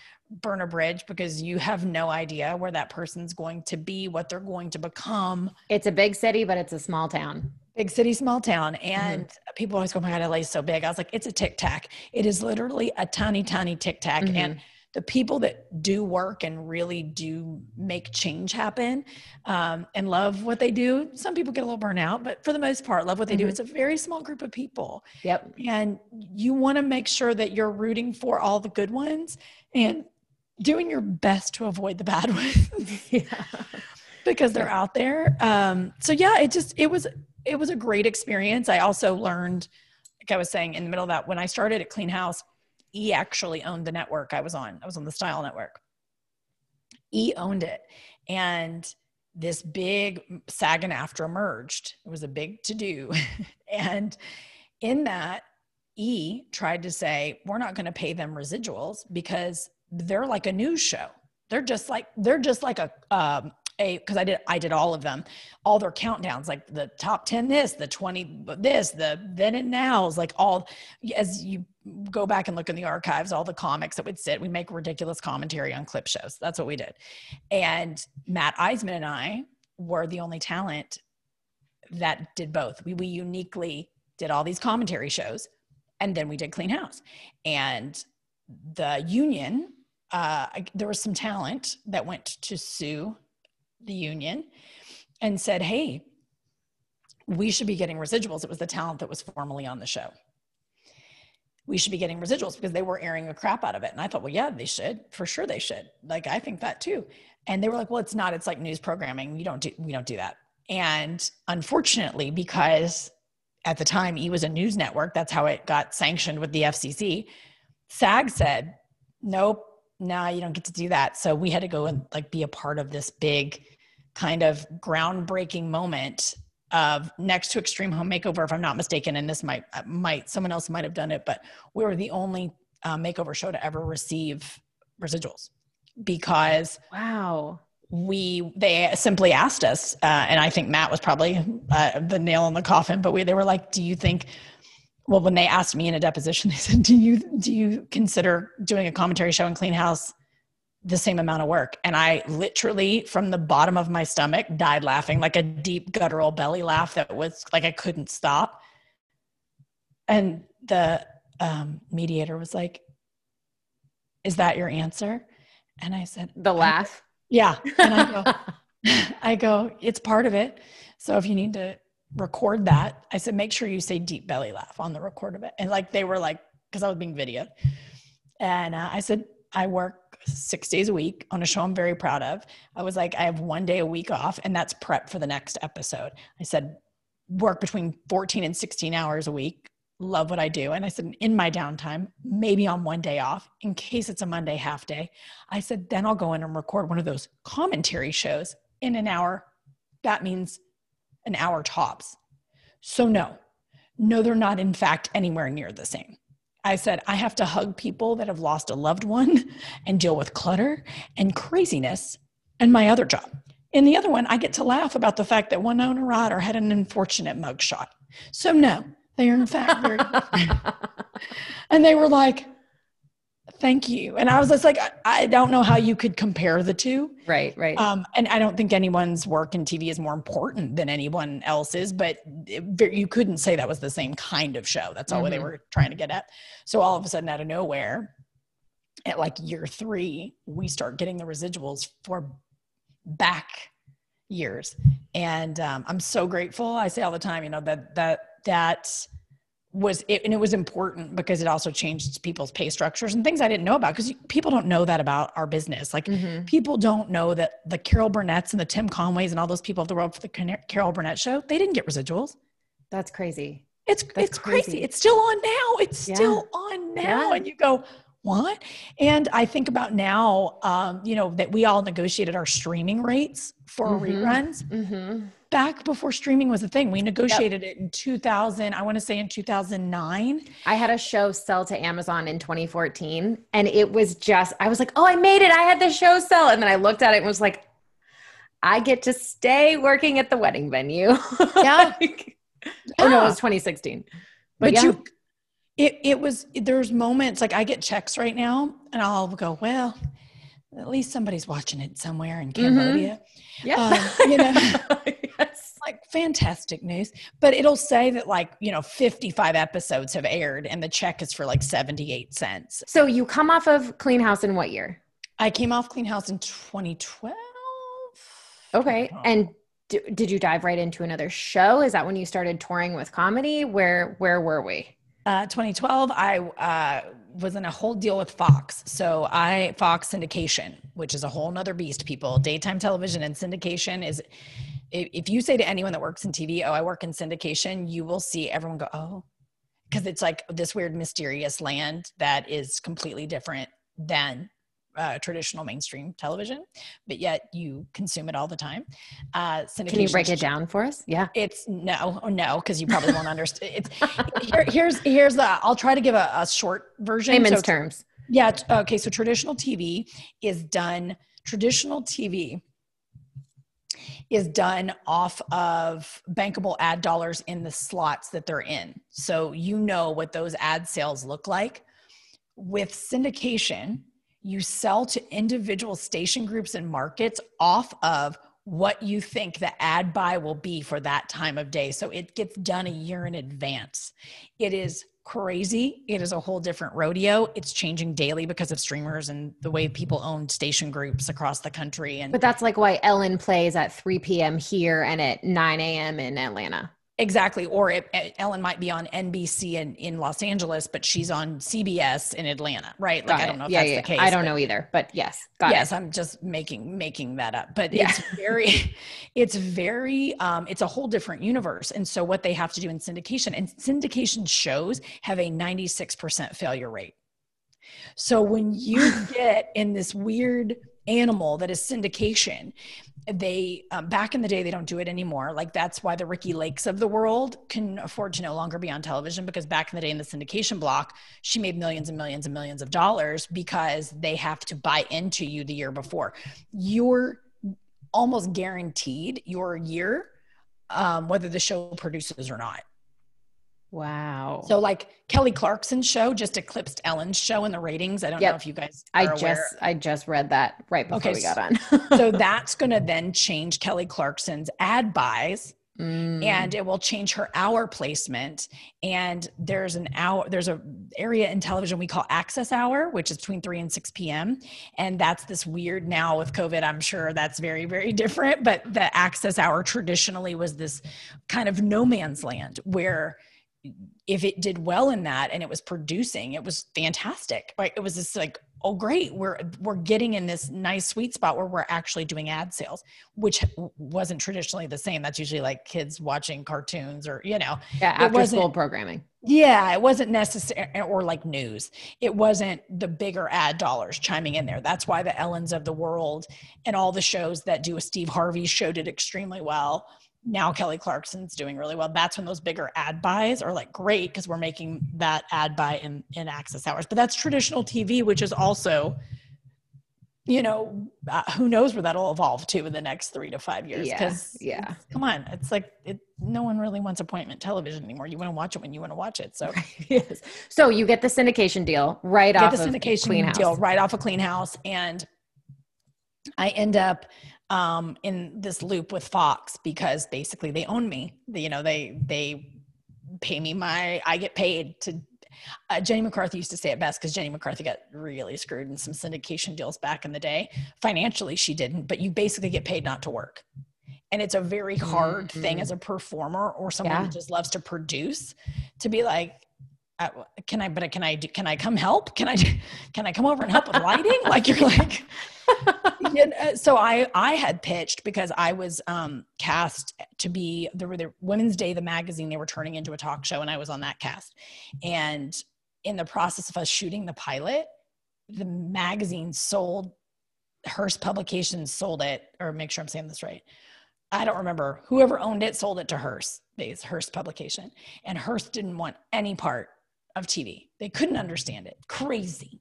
burn a bridge because you have no idea where that person's going to be, what they're going to become. It's a big city, but it's a small town. Big city, small town. And mm-hmm. people always go, oh my God, LA is so big. I was like, it's a tic tac. It is literally a tiny, tiny tic tac. Mm-hmm. And the people that do work and really do make change happen um, and love what they do some people get a little burnout but for the most part love what they mm-hmm. do it's a very small group of people yep and you want to make sure that you're rooting for all the good ones and doing your best to avoid the bad ones yeah. because they're out there um, so yeah it just it was it was a great experience i also learned like i was saying in the middle of that when i started at clean house E actually owned the network I was on. I was on the Style Network. E owned it. And this big SAG and AFTRA merged. It was a big to do. and in that, E tried to say, we're not going to pay them residuals because they're like a news show. They're just like, they're just like a, um, a because I did I did all of them, all their countdowns, like the top 10 this, the 20 this, the then and now's, like all as you go back and look in the archives, all the comics that would sit, we make ridiculous commentary on clip shows. That's what we did. And Matt Iseman and I were the only talent that did both. We we uniquely did all these commentary shows and then we did clean house. And the union uh, there was some talent that went to sue the union and said, Hey, we should be getting residuals. It was the talent that was formerly on the show. We should be getting residuals because they were airing a crap out of it. And I thought, well, yeah, they should. For sure they should. Like I think that too. And they were like, well, it's not, it's like news programming. We don't do we don't do that. And unfortunately, because at the time E was a news network, that's how it got sanctioned with the FCC. SAG said, nope, no, nah, you don't get to do that. So we had to go and like be a part of this big kind of groundbreaking moment of next to extreme home makeover if i'm not mistaken and this might uh, might someone else might have done it but we were the only uh, makeover show to ever receive residuals because wow we they simply asked us uh, and i think matt was probably uh, the nail in the coffin but we they were like do you think well when they asked me in a deposition they said do you do you consider doing a commentary show in clean house the same amount of work. And I literally, from the bottom of my stomach, died laughing like a deep guttural belly laugh that was like I couldn't stop. And the um, mediator was like, Is that your answer? And I said, The laugh? yeah. And I go, I go, It's part of it. So if you need to record that, I said, Make sure you say deep belly laugh on the record of it. And like they were like, because I was being videoed. And uh, I said, I work six days a week on a show I'm very proud of. I was like, I have one day a week off, and that's prep for the next episode. I said, work between 14 and 16 hours a week. Love what I do. And I said, in my downtime, maybe on one day off, in case it's a Monday half day, I said, then I'll go in and record one of those commentary shows in an hour. That means an hour tops. So, no, no, they're not, in fact, anywhere near the same. I said, I have to hug people that have lost a loved one and deal with clutter and craziness and my other job. In the other one, I get to laugh about the fact that one owner rider had an unfortunate mugshot. So, no, they are in fact very. and they were like, thank you. And I was just like, I, I, don't know how you could compare the two. Right, right. Um, and I don't think anyone's work in TV is more important than anyone else's, but it, you couldn't say that was the same kind of show. That's all mm-hmm. they were trying to get at. So all of a sudden, out of nowhere, at like year three, we start getting the residuals for back years. And um, I'm so grateful. I say all the time, you know, that, that, that, was it, and it was important because it also changed people's pay structures and things I didn't know about because people don't know that about our business. Like mm-hmm. people don't know that the Carol Burnett's and the Tim Conways and all those people of the world for the Carol Burnett show, they didn't get residuals. That's crazy. It's That's it's crazy. crazy. It's still on now. It's yeah. still on now, yeah. and you go what? And I think about now, um, you know, that we all negotiated our streaming rates for mm-hmm. reruns. Mm-hmm back before streaming was a thing. We negotiated yep. it in 2000, I want to say in 2009. I had a show sell to Amazon in 2014 and it was just I was like, "Oh, I made it. I had the show sell." And then I looked at it and was like, "I get to stay working at the wedding venue." Yeah. like, Oh no, it was 2016. But, but yeah. you it it was there's moments like I get checks right now and I'll go, "Well, at least somebody's watching it somewhere in mm-hmm. Cambodia. Mm-hmm. Yeah. Um, you know, yes. like fantastic news. But it'll say that like, you know, 55 episodes have aired and the check is for like 78 cents. So you come off of Clean House in what year? I came off Clean House in 2012. Okay. And d- did you dive right into another show? Is that when you started touring with comedy? Where where were we? Uh, 2012, I uh, was in a whole deal with Fox. So I Fox syndication, which is a whole nother beast, people. Daytime television and syndication is if you say to anyone that works in TV, oh, I work in syndication, you will see everyone go, oh, because it's like this weird mysterious land that is completely different than uh, traditional mainstream television, but yet you consume it all the time. Uh, Can you break it down for us? Yeah, it's no, no, because you probably won't understand. It's here, here's here's the. I'll try to give a, a short version. Layman's so, terms. Yeah. Okay. So traditional TV is done. Traditional TV is done off of bankable ad dollars in the slots that they're in. So you know what those ad sales look like. With syndication, you sell to individual station groups and markets off of what you think the ad buy will be for that time of day. So it gets done a year in advance. It is crazy. It is a whole different rodeo. It's changing daily because of streamers and the way people own station groups across the country. And but that's like why Ellen plays at 3 p.m. here and at 9 a.m. in Atlanta. Exactly. Or it, Ellen might be on NBC in, in Los Angeles, but she's on CBS in Atlanta, right? Like, I don't know if yeah, that's yeah. the case. I don't know either, but yes. yes, it. I'm just making, making that up, but yeah. it's very, it's very, um, it's a whole different universe. And so what they have to do in syndication and syndication shows have a 96% failure rate. So when you get in this weird animal that is syndication they um, back in the day they don't do it anymore. Like that's why the ricki lakes of the world can afford to no longer be on television because back in the day in the syndication block she made millions and millions and millions of dollars because they have to buy into you the year before. You're almost guaranteed your year um, whether the show produces or not Wow. So like Kelly Clarkson's show just eclipsed Ellen's show in the ratings. I don't yep. know if you guys I just aware. I just read that right before okay, we got on. so that's going to then change Kelly Clarkson's ad buys mm. and it will change her hour placement and there's an hour there's a area in television we call access hour which is between 3 and 6 p.m and that's this weird now with covid i'm sure that's very very different but the access hour traditionally was this kind of no man's land where if it did well in that and it was producing it was fantastic right? It was just like oh great we're we're getting in this nice sweet spot where we're actually doing ad sales which wasn't traditionally the same. That's usually like kids watching cartoons or you know yeah after school programming. Yeah it wasn't necessary eh, or like news. It wasn't the bigger ad dollars chiming in there. That's why the ellens of the world and all the shows that do a steve harvey show did extremely well now Kelly Clarkson's doing really well. That's when those bigger ad buys are like great because we're making that ad buy in, in access hours. But that's traditional TV, which is also, you know, uh, who knows where that'll evolve to in the next three to five years. Yeah, yeah. come on, it's like it, no one really wants appointment television anymore. You want to watch it when you want to watch it. So yes. So you get the syndication deal right get off the syndication deal right off a of Clean House, and I end up um, in this loop with Fox because basically they own me. You know, they they pay me my I get paid to. Uh, Jenny McCarthy used to say it best because Jenny McCarthy got really screwed in some syndication deals back in the day. Financially, she didn't, but you basically get paid not to work. And it's a very hard mm-hmm. thing as a performer or someone yeah. who just loves to produce to be like, can I, but can I, can I come help? Can I, can I come over and help with lighting? like you're like, yeah, so I I had pitched because I was um, cast to be the, the Women's Day, the magazine they were turning into a talk show, and I was on that cast. And in the process of us shooting the pilot, the magazine sold Hearst Publications sold it, or make sure I'm saying this right. I don't remember. Whoever owned it sold it to Hearst, Hearst Publication, and Hearst didn't want any part of TV. They couldn't understand it. Crazy.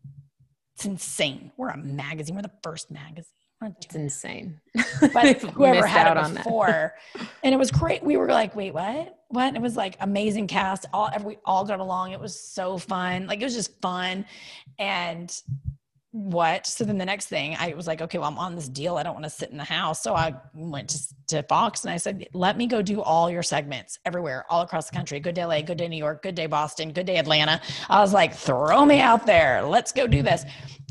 It's insane. We're a magazine. We're the first magazine. It's insane. But whoever had it before, and it was great. We were like, wait, what? What? And it was like amazing cast. All we all got along. It was so fun. Like it was just fun. And what? So then the next thing I was like, okay, well, I'm on this deal. I don't want to sit in the house. So I went to, to Fox and I said, let me go do all your segments everywhere, all across the country. Good day, LA, good day, New York, good day, Boston, good day, Atlanta. I was like, throw me out there. Let's go do this.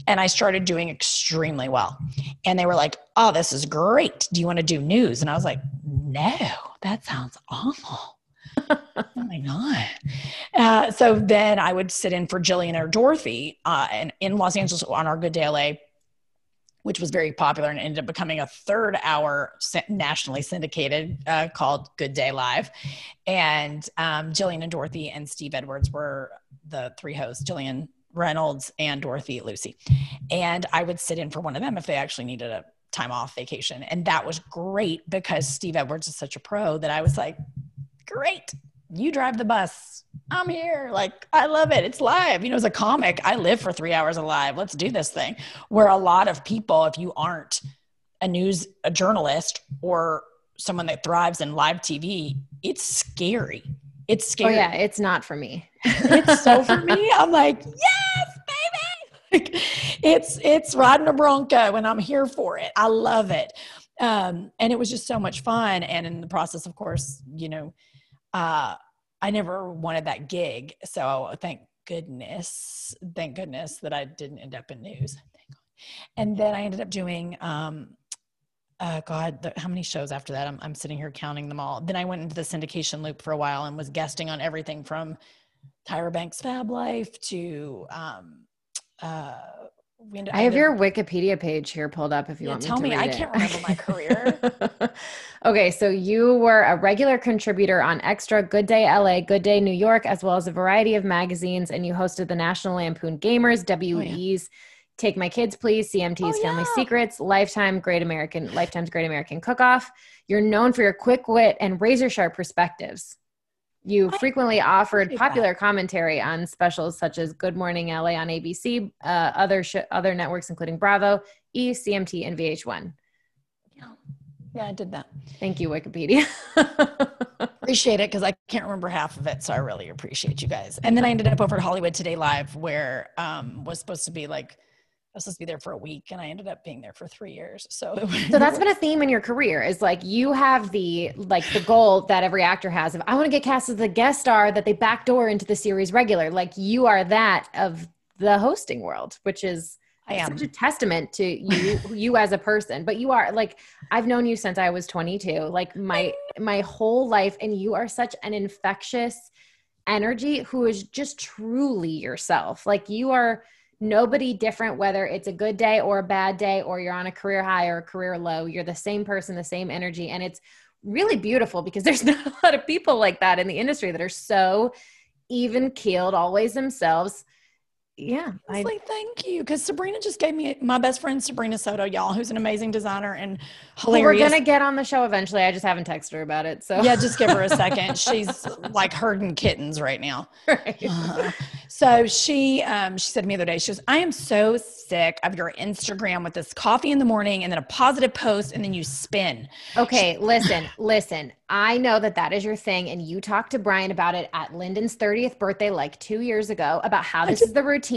And I started doing extremely well. And they were like, oh, this is great. Do you want to do news? And I was like, no, that sounds awful oh my god! Uh, so then I would sit in for Jillian or Dorothy, uh, and in Los Angeles on our Good Day LA, which was very popular and ended up becoming a third hour nationally syndicated uh, called Good Day Live. And um, Jillian and Dorothy and Steve Edwards were the three hosts. Jillian Reynolds and Dorothy Lucey. And I would sit in for one of them if they actually needed a time off vacation. And that was great because Steve Edwards is such a pro that I was like, great, you drive the bus. I'm here. Like, I love it. It's live. You know, as a comic, I live for three hours alive. Let's do this thing. Where a lot of people, if you aren't a news, a journalist or someone that thrives in live TV, it's scary. It's Oh scary. yeah, it's not for me. it's so for me. I'm like, yes, baby. Like, it's it's riding a Bronco, and I'm here for it. I love it. Um, and it was just so much fun. And in the process, of course, you know, uh, I never wanted that gig. So thank goodness, thank goodness that I didn't end up in news. And then I ended up doing um, uh, God, the, how many shows after that? I'm, I'm sitting here counting them all. Then I went into the syndication loop for a while and was guesting on everything from Tyra Banks' Fab Life to. Um, uh, I have your Wikipedia page here pulled up if you Yeah, want me to. tell me. I it. can't remember my career. okay, so you were a regular contributor on Extra, Good Day LA, Good Day New York, as well as a variety of magazines, and you hosted the National Lampoon Gamers, oh, WE's Take My Kids Please, CMT's Oh, Family. Secrets, Lifetime Great American Lifetime's Great American Cook Off. You're known for your quick wit and razor sharp perspectives. You frequently offered appreciate that. popular commentary on specials such as Good Morning LA on ABC, uh, other sh- other networks including Bravo, E, CMT, and VH1. yeah. yeah, I did that. Thank you, Wikipedia. Appreciate it because I can't remember half of it. So I really appreciate you guys. And then I ended up over at Hollywood Today Live, where um, was supposed to be like I was supposed to be there for a week, and I ended up being there for three years. So so that's been a theme in your career is like you have the like the goal that every actor has of I want to get cast as the guest star that they backdoor into the series regular. Like you are that of the hosting world, which is I am. such a testament to you you as a person but you are like i've known you since i was 22 like my my whole life and you are such an infectious energy who is just truly yourself like you are nobody different whether it's a good day or a bad day or you're on a career high or a career low you're the same person the same energy. And it's really beautiful because there's not a lot of people like that in the industry that are so even keeled always themselves yeah I, Honestly, thank you. Because Sabrina just gave me my best friend Sabrina Soto, y'all, who's an amazing designer and Well, we're gonna get on the show eventually. I just haven't texted her about it. So yeah, just give her a second. She's like herding kittens right now. Right. Uh-huh. So she um, she said to me the other day, she goes, I am so sick of your Instagram with this coffee in the morning and then a positive post and then you spin. Okay, listen, listen. I know that that is your thing, and you talked to Brian about it at Lyndon's 30th birthday like two years ago about how this is the routine.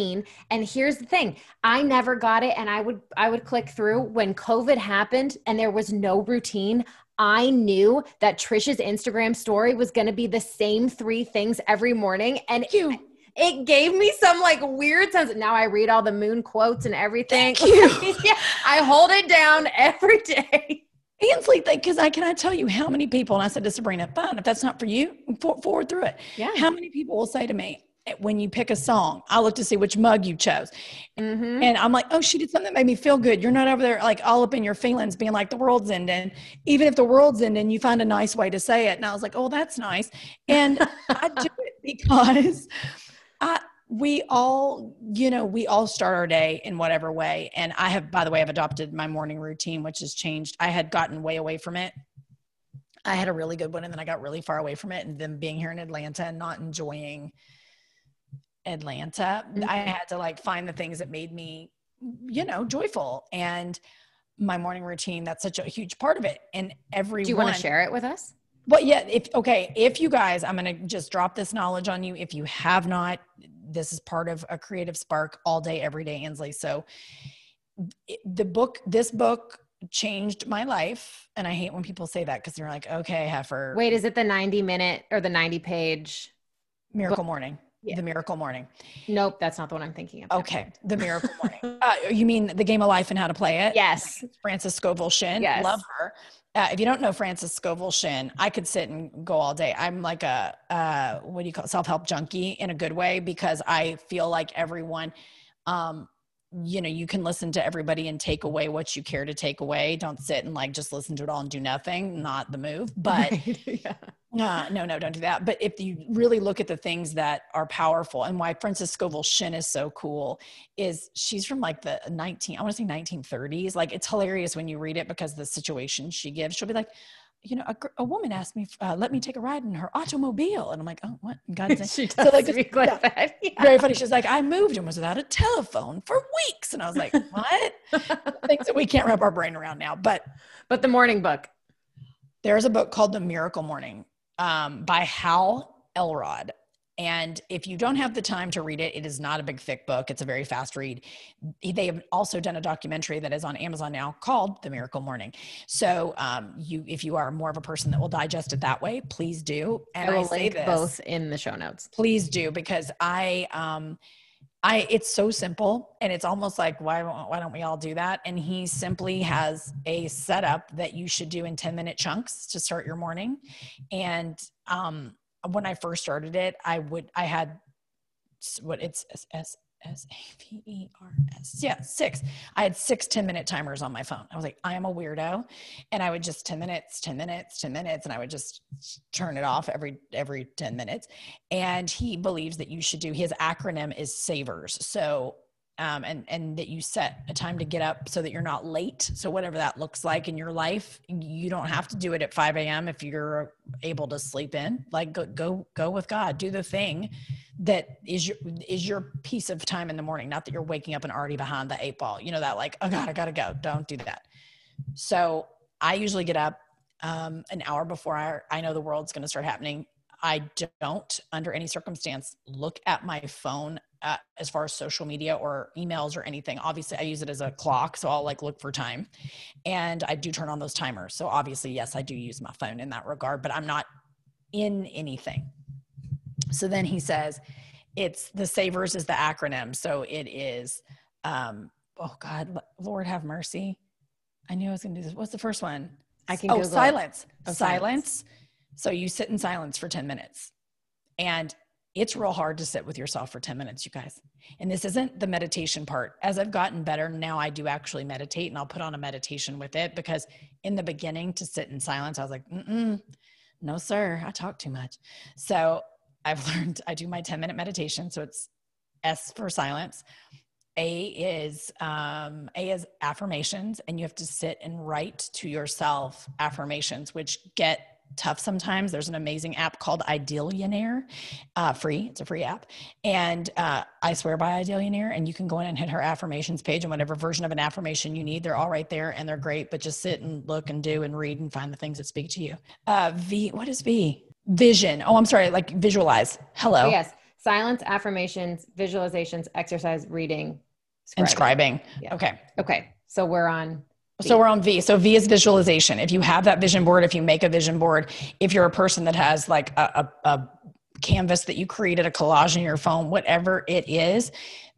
And here's the thing: I never got it, and I would I would click through when COVID happened and there was no routine. I knew that Trisha's Instagram story was going to be the same three things every morning, and you. it gave me some like weird sense. Now I read all the moon quotes and everything. Thank you. yeah, I hold it down every day. Ansley, because I cannot tell you how many people, and I said to Sabrina, fine, if that's not for you, for, forward through it. Yeah. How many people will say to me, when you pick a song, I look to see which mug you chose. Mm-hmm. And I'm like, oh, she did something that made me feel good. You're not over there like all up in your feelings, being like the world's ending. Even if the world's ending, you find a nice way to say it. And I was like, oh, that's nice. And I do it because I we all, you know, we all start our day in whatever way. And I have, by the way, I've adopted my morning routine, which has changed. I had gotten way away from it. I had a really good one and then I got really far away from it. And then being here in Atlanta and not enjoying Atlanta, Mhm. I had to like find the things that made me, you know, joyful. And my morning routine, that's such a huge part of it. And every Do you want to share it with us? Well, yeah, if okay, if you guys, I'm gonna just drop this knowledge on you. If you have not, this is part of a creative spark all day, every day, Ansley. So the book, this book changed my life. And I hate when people say that because they're like, okay, heifer. Wait, is it the 90 minute or the 90 page? Miracle Morning. Yeah. The Miracle Morning. Nope, that's not the one I'm thinking of. Okay. The Miracle Morning. Uh, you mean the game of life and how to play it? Yes. Frances Scovel Shinn. Yes. Love her. Uh, if you don't know Frances Scovel Shinn, I could sit and go all day. I'm like a, uh, what do you call it? self help junkie in a good way because I feel like everyone, um, you know you can listen to everybody and take away what you care to take away don't sit and like just listen to it all and do nothing not the move but right. yeah. uh, no no don't do that but if you really look at the things that are powerful and why frances scovel shinn is so cool is she's from like the 19 i want to say 1930s like it's hilarious when you read it because the situation she gives she'll be like you know, a, a woman asked me, uh, let me take a ride in her automobile. And I'm like, oh, what? God, she does so like, like yeah, that. Yeah. Very funny. She's like, I moved and was without a telephone for weeks. And I was like, what? Things that we can't wrap our brain around now. But, but the morning book. There's a book called The Miracle Morning um, by Hal Elrod. And if you don't have the time to read it, it is not a big thick book. It's a very fast read. They have also done a documentary that is on Amazon now called The Miracle Morning. So um, you, if you are more of a person that will digest it that way, please do. And I will I link this, both in the show notes. Please do because I, um, I, it's so simple and it's almost like why why don't we all do that and he simply has a setup that you should do in 10 minute chunks to start your morning and um when I first started it, I would I had what it's S S S A V E R S. Yeah, six. I had six 10 minute timers on my phone. I was like, I am a weirdo. And I would just 10 minutes, 10 minutes, 10 minutes, and I would just turn it off every every 10 minutes. And he believes that you should do his acronym is SAVERS. So um, and and that you set a time to get up so that you're not late. So whatever that looks like in your life, you don't have to do it at 5 a.m. if you're able to sleep in. Like go go go with God. Do the thing that is your is your piece of time in the morning. Not that you're waking up and already behind the eight ball. You know that like oh God, I gotta go. Don't do that. So I usually get up um, an hour before I I know the world's going to start happening. I don't, under any circumstance, look at my phone uh, as far as social media or emails or anything. Obviously, I use it as a clock, so I'll like look for time, and I do turn on those timers. So obviously, yes, I do use my phone in that regard, but I'm not in anything. So then he says, it's the savers is the acronym. So it is, um, oh God, Lord have mercy. I knew I was going to do this. What's the first one? I can oh, silence. Oh, silence. silence. So you sit in silence for 10 minutes. And it's real hard to sit with yourself for 10 minutes, you guys. And this isn't the meditation part. As I've gotten better, now I do actually meditate and I'll put on a meditation with it because in the beginning to sit in silence, I was like, Mm-mm, no, sir, I talk too much. So I've learned I do my 10 minute meditation. So it's S for silence. A is um, A is affirmations, and you have to sit and write to yourself affirmations, which get tough sometimes. There's an amazing app called Idillionaire, uh, free. It's a free app, and uh, I swear by Idillionaire. And you can go in and hit her affirmations page, and whatever version of an affirmation you need, they're all right there, and they're great. But just sit and look and do and read and find the things that speak to you. Uh, v, what is V? Vision. Oh, I'm sorry. Like visualize. Hello. Oh, yes. Silence, affirmations, visualizations, exercise, reading, scribing. And Yeah. Okay. Okay. So we're on so we're on V. So V is visualization. If you have that vision board, if you make a vision board, if you're a person that has like a, a, a canvas that you created, a collage in your phone, whatever it is,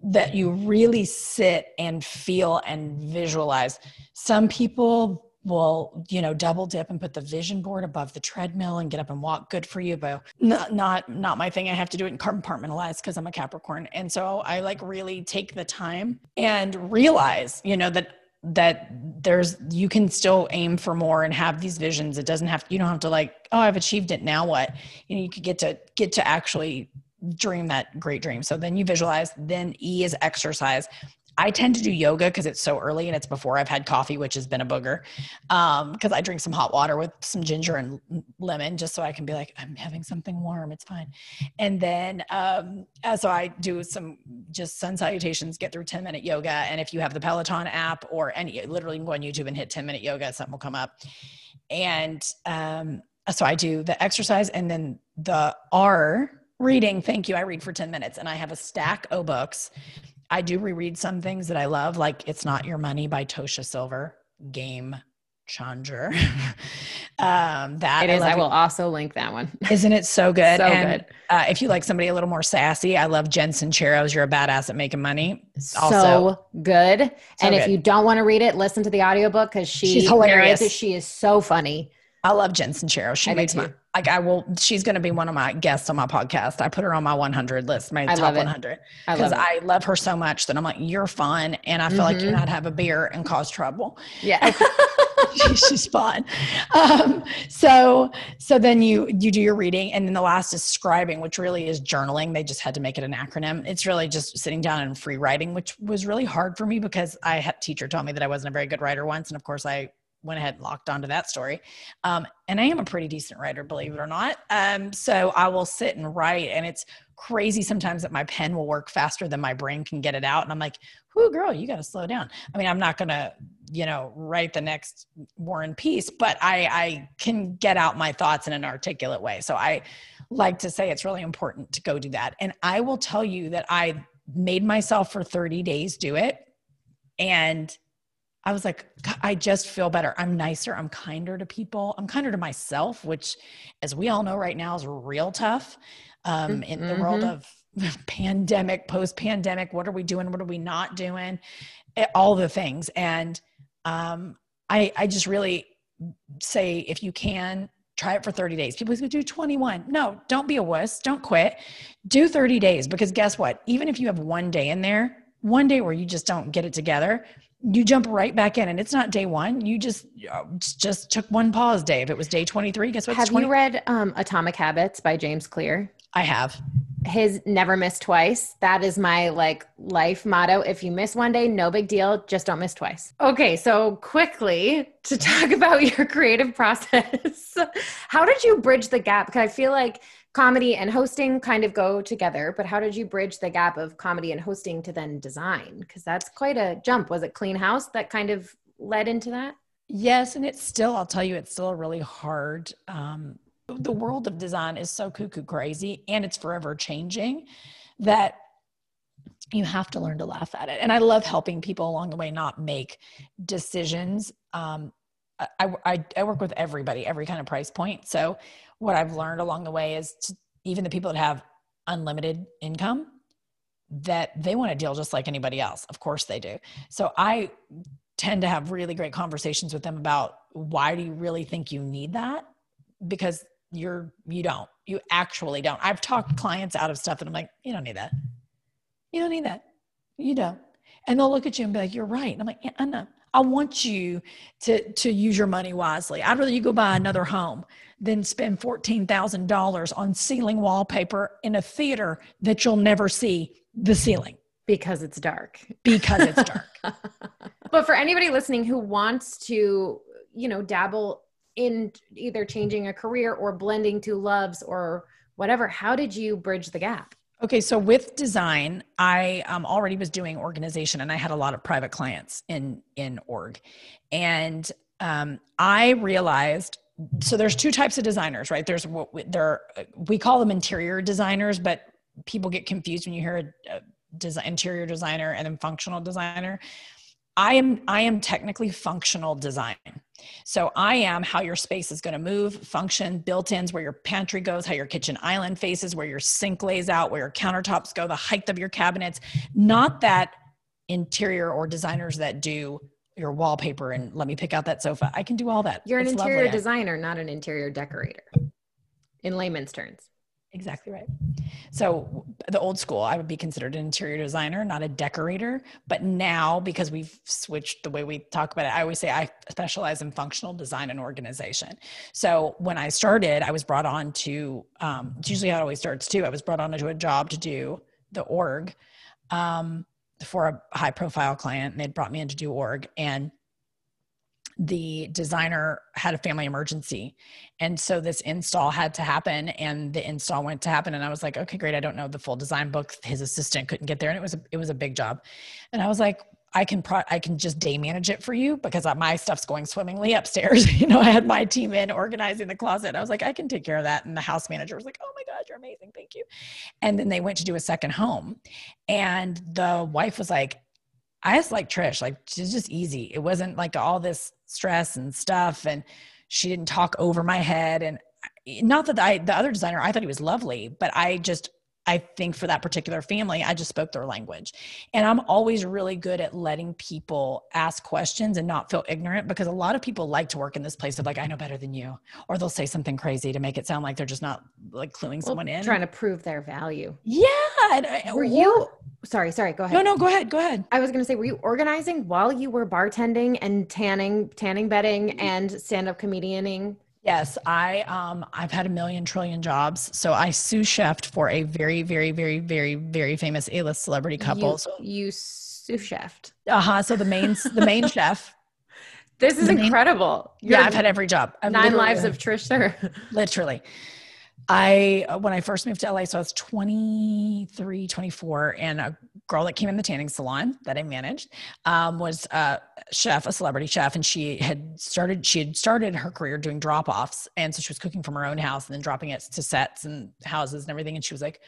that you really sit and feel and visualize. Some people will, you know, double dip and put the vision board above the treadmill and get up and walk. Good for you, but not not not my thing. I have to do it and compartmentalize because I'm a Capricorn, and so I like really take the time and realize, you know, that that there's you can still aim for more and have these visions. It doesn't have you don't have to like oh i've achieved it. Now what? You know you could get to get to actually dream that great dream. So then you visualize then e is exercise I tend to do yoga because it's so early and it's before I've had coffee, which has been a booger. Because um, I drink some hot water with some ginger and lemon just so I can be like, I'm having something warm. It's fine. And then, um, so I do some just sun salutations, get through 10 minute yoga. And if you have the Peloton app or any, literally go on YouTube and hit 10 minute yoga, something will come up. And um, so I do the exercise and then the R reading. Thank you. I read for 10 minutes and I have a stack of books I do reread some things that I love, like It's Not Your Money by Tosha Silver, game changer. um, that it is. I, I will also link that one. Isn't it so good? so and, good. Uh, if you like somebody a little more sassy, I love Jen Sincero's You're a Badass at Making Money. Also, so good. So and good. if you don't want to read it, listen to the audiobook because she, she's hilarious. She is so funny. I love Jen Sincero. She I makes my like I will she's going to be one of my guests on my podcast. I put her on my 100 list, my I top 100 because I, I, love her so much that I'm like you're fun and I feel mm-hmm. like you're mm-hmm. not have a beer and cause trouble. Yeah. she's just fun. Um, so so then you you do your reading and then the last is scribing which really is journaling. They just had to make it an acronym. It's really just sitting down and free writing which was really hard for me because I had teacher told me that I wasn't a very good writer once and of course I went ahead and locked onto that story. Um, and I am a pretty decent writer, believe it or not. Um, so I will sit and write, and it's crazy sometimes that my pen will work faster than my brain can get it out. And I'm like, whoo, girl, you got to slow down. I mean, I'm not going to, you know, write the next War and Peace, but I, I can get out my thoughts in an articulate way. So I like to say it's really important to go do that. And I will tell you that I made myself for 30 days do it. And I was like, I just feel better. I'm nicer. I'm kinder to people. I'm kinder to myself, which, as we all know right now, is real tough um, in mm-hmm. the world mm-hmm. of pandemic, post pandemic. What are we doing? What are we not doing? All the things. And um, I, I just really say, if you can, try it for 30 days. People say, do 21. No, don't be a wuss. Don't quit. Do 30 days because guess what? Even if you have one day in there, one day where you just don't get it together, you jump right back in and it's not day one. You just uh, just took one pause day if it was day 23 guess what? Have 20- you read um, atomic habits by james clear? I have. His never miss twice. That is my like life motto. If you miss one day no big deal. Just don't miss twice. Okay so quickly to talk about your creative process. How did you bridge the gap? Because i feel like comedy and hosting kind of go together, but how did you bridge the gap of comedy and hosting to then design? Because that's quite a jump. Was it Clean House that kind of led into that? Yes, and it's still, I'll tell you, it's still really hard. Um, the world of design is so cuckoo crazy and it's forever changing that you have to learn to laugh at it. And I love helping people along the way not make decisions. Um, I, I, I work with everybody, every kind of price point. So what I've learned along the way is to, even the people that have unlimited income that they want to deal just like anybody else. Of course they do. So I tend to have really great conversations with them about why do you really think you need that? Because you're you don't. You actually don't. I've talked clients out of stuff and I'm like, you don't need that. You don't need that. You don't. And they'll look at you and be like, you're right. And I'm like, yeah, I know. I want you to to use your money wisely. I'd rather you go buy another home than spend $14,000 on ceiling wallpaper in a theater that you'll never see the ceiling because it's dark. Because it's dark. but for anybody listening who wants to, you know, dabble in either changing a career or blending two loves or whatever, how did you bridge the gap? Okay, so with design, I um, already was doing organization, and I had a lot of private clients in in org, and um, I realized so there's two types of designers, right? There's what we, there uh, we call them interior designers, but people get confused when you hear a, a design, interior designer and then functional designer. I am I am technically functional design. So I am how your space is going to move, function, built-ins, where your pantry goes, how your kitchen island faces, where your sink lays out, where your countertops go, the height of your cabinets. Not that interior or designers that do your wallpaper and let me pick out that sofa. I can do all that. You're an it's interior lovely. designer, not an interior decorator. In layman's terms. Exactly right. So the old school, I would be considered an interior designer, not a decorator. But now, because we've switched the way we talk about it, I always say I specialize in functional design and organization. So when I started, I was brought on to. Um, it's usually how it always starts too. I was brought on to a job to do the org um, for a high profile client, and they'd brought me in to do org and the designer had a family emergency. And so this install had to happen and the install went to happen and i was like okay great i don't know the full design book. His assistant couldn't get there and it was a, it was a big job. And i was like i can pro- i can just day manage it for you because my stuff's going swimmingly upstairs you know i had my team in organizing the closet i was like i can take care of that and the house manager was like oh my god you're amazing thank you and then they went to do a second home and the wife was like I just like Trish. Like she's just easy. It wasn't like all this stress and stuff. And she didn't talk over my head. And not that I, the other designer, I thought he was lovely, but I just, I think for that particular family, I just spoke their language. And I'm always really good at letting people ask questions and not feel ignorant because a lot of people like to work in this place of like, I know better than you. Or they'll say something crazy to make it sound like they're just not like cluing well, someone in. Trying to prove their value. Yeah. Uh, were you, sorry, sorry, go ahead. No, no, go ahead. Go ahead. I was going to say, were you organizing while you were bartending and tanning, tanning bedding and stand up comedianing? Yes, I um I've had a million trillion jobs. So I sous chefed for a very very very very very famous A-list celebrity couple. You, so you sous chefed. Uh-huh, so the main the main chef. This is incredible. Main, yeah, I've had every job. I've nine lives of Trish Suhr. literally. I when I first moved to LA, so I was 23, 24, and a girl that came in the tanning salon that I managed um, was a chef, a celebrity chef, and she had started she had started her career doing drop offs, and so she was cooking from her own house and then dropping it to sets and houses and everything. And she was like,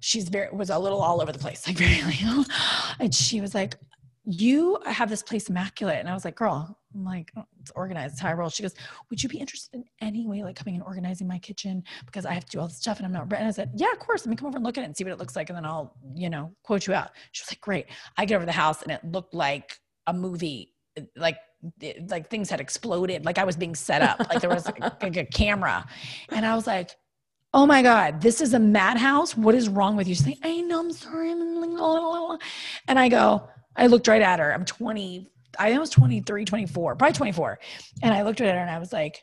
she's very was a little all over the place, like very like, and she was like, you have this place immaculate. And I was like, girl, I'm like, oh, it's organized, it's high roll. She goes, would you be interested in any way, like coming and organizing my kitchen? Because I have to do all this stuff and I'm not, and I said, yeah, of course. Let me come over and look at it and see what it looks like. And then I'll, you know, quote you out. She was like, great. I get over the house and it looked like a movie, like, like things had exploded. Like I was being set up, like there was like, like a camera. And I was like, oh my God, this is a madhouse. What is wrong with you? She's like, I know, I'm sorry. And I go, I looked right at her. I'm 20, I was 23, 24, probably 24. And I looked at her and I was like,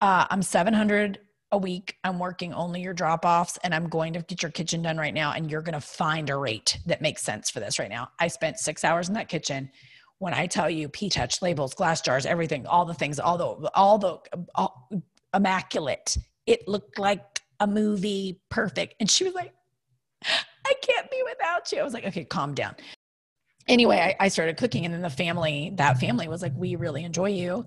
uh, I'm 700 a week. I'm working only your drop offs and I'm going to get your kitchen done right now. And you're going to find a rate that makes sense for this right now. I spent six hours in that kitchen. When I tell you P touch labels, glass jars, everything, all the things, all the, all the all, immaculate, it looked like a movie perfect. And she was like, I can't be without you. I was like, okay, calm down anyway I, I, started cooking and then the family that family was like we really enjoy you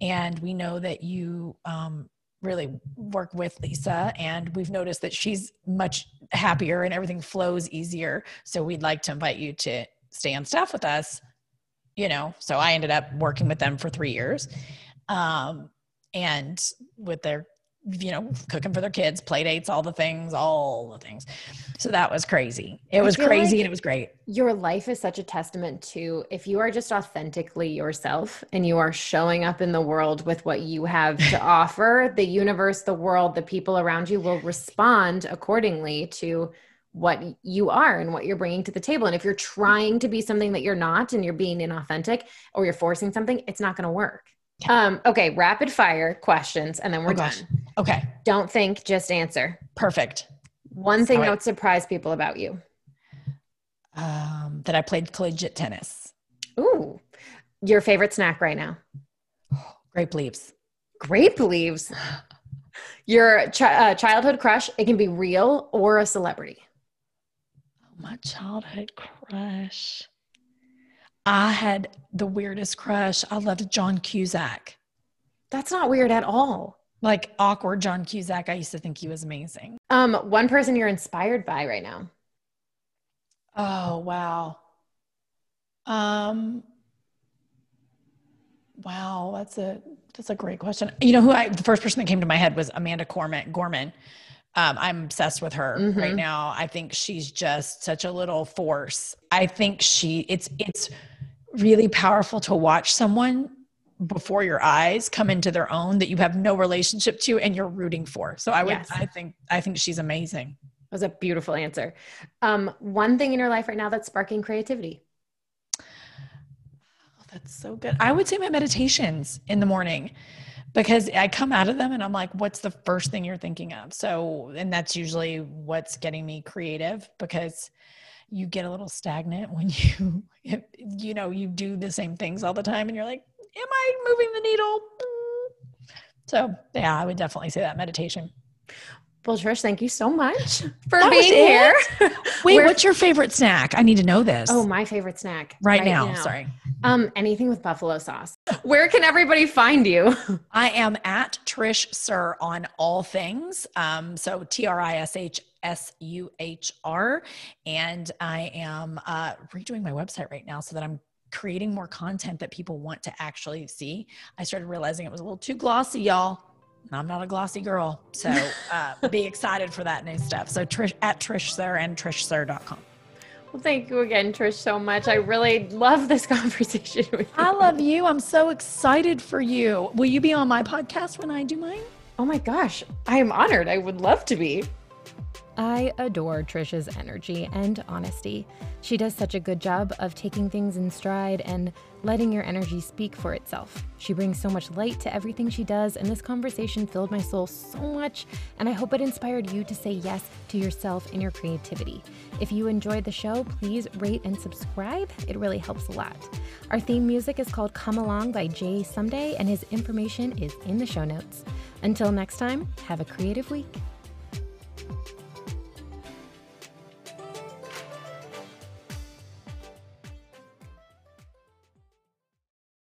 and we know that you um, really work with lisa and we've noticed that she's much happier and everything flows easier. So we'd like to invite you to stay on staff with us you know? So i ended up working with them for three years um, and with their you know, cooking for their kids, play dates, all the things, all the things. So that was crazy. It was crazy like and it was great. Your life is such a testament to if you are just authentically yourself and you are showing up in the world with what you have to offer, the universe, the world, the people around you will respond accordingly to what you are and what you're bringing to the table. And if you're trying to be something that you're not and you're being inauthentic or you're forcing something, it's not going to work. Um, okay, rapid fire questions and then we're oh, done. Okay. Don't think, just answer. Perfect. One thing that would surprise people about you. Um, that I played collegiate tennis. Ooh. Your favorite snack right now? grape leaves. Grape leaves. Your uh, childhood crush, it can be real or a celebrity. Oh, my childhood crush. I had the weirdest crush. I loved John Cusack. That's not weird at all. Like awkward John Cusack. I used to think he was amazing. Um, one person you're inspired by right now. Oh wow. Um wow, that's a that's a great question. You know who I the first person that came to my head was Amanda Gorman Gorman. Um, I'm obsessed with her mm-hmm. right now. I think she's just such a little force. I think she it's it's really powerful to watch someone before your eyes come into their own that you have no relationship to and you're rooting for. So I would yes. I think I think she's amazing. That was a beautiful answer. Um, one thing in your life right now that's sparking creativity. Oh, that's so good. I would say my meditations in the morning because I come out of them and I'm like, what's the first thing you're thinking of? So, and that's usually what's getting me creative because you get a little stagnant when you you know you do the same things all the time and you're like am i moving the needle so yeah i would definitely say that meditation well, Trish, thank you so much for that being here. Wait, Where, what's your favorite snack? I need to know this. Oh, my favorite snack right, right now, now. Sorry. Um, anything with buffalo sauce. Where can everybody find you? I am at Trish Suhr on all things. Um, so T R I S H S U H R. And I am uh, redoing my website right now so that I'm creating more content that people want to actually see. I started realizing it was a little too glossy, y'all. I'm not a glossy girl. So uh, be excited for that new stuff. So Trish at Trish Suhr and TrishSuhr.com. Well, thank you again, Trish, so much. I really love this conversation with you. I love you. I'm so excited for you. Will you be on my podcast when I do mine? Oh my gosh, I am honored. I would love to be. I adore Trisha's energy and honesty. She does such a good job of taking things in stride and letting your energy speak for itself. She brings so much light to everything she does, and this conversation filled my soul so much, and I hope it inspired you to say yes to yourself and your creativity. If you enjoyed the show, please rate and subscribe. It really helps a lot. Our theme music is called Come Along by Jay Someday, and his information is in the show notes. Until next time, have a creative week.